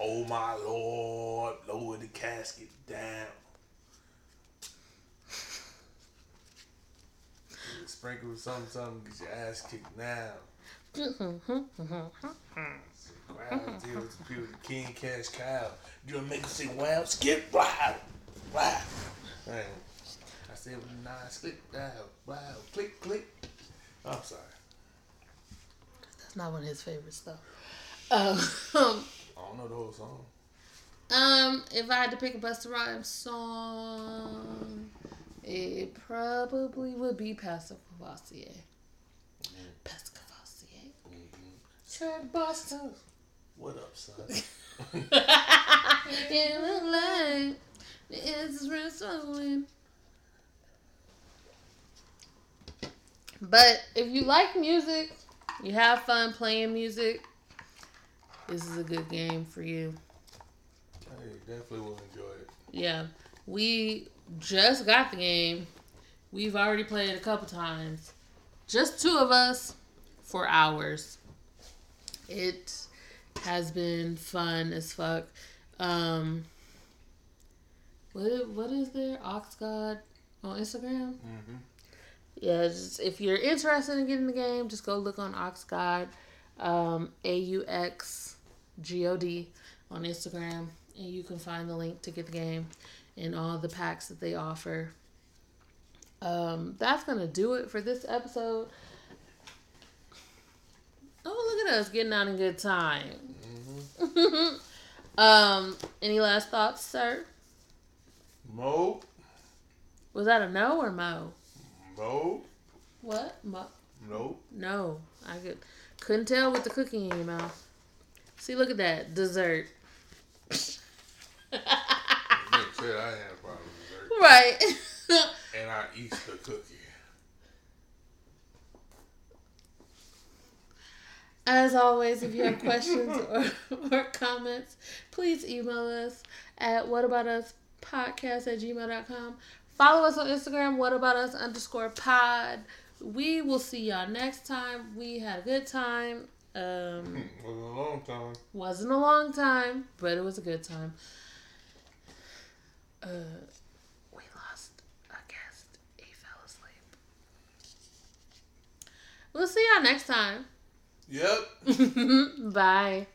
Oh my lord, lower the casket down. Sprinkle with something, something, get your ass kicked now. Ground deal with the people, king cash cow. You wanna make us say wow, skip wow, wow. Man, that's 79, slip down, wow, click, click. I'm sorry. That's not one of his favorites though. Um, I don't know the whole song. um, if I had to pick a Busta Rhymes song, it probably would be Pastor Cavassier. Pass the Courvoisier. What up, son? In the light, the answers were swollen. But if you like music, you have fun playing music, this is a good game for you. I definitely will enjoy it. Yeah, we just got the game. We've already played it a couple times. Just two of us for hours. It has been fun as fuck. Um, what what is there? Aux God on Instagram. Mm-hmm. Yeah, just, if you're interested in getting the game, just go look on Aux God, um, A U X G O D on Instagram, and you can find the link to get the game and all the packs that they offer. Um, that's gonna do it for this episode. Oh, look at us getting out in good time. Mm-hmm. um, any last thoughts, sir? Mo, Was that a no or mo? Mo, What? Mo? no. No, I could couldn't tell with the cooking in your mouth. See, look at that dessert. I had a with dessert. right. And I eat the cookie. As always, if you have questions or, or comments, please email us at whataboutuspodcast at gmail.com. Follow us on Instagram, whataboutus underscore pod. We will see y'all next time. We had a good time. Um, Was a long time. wasn't a long time, but it was a good time. Uh, we lost a guest. He fell asleep. We'll see y'all next time. Yep. Bye.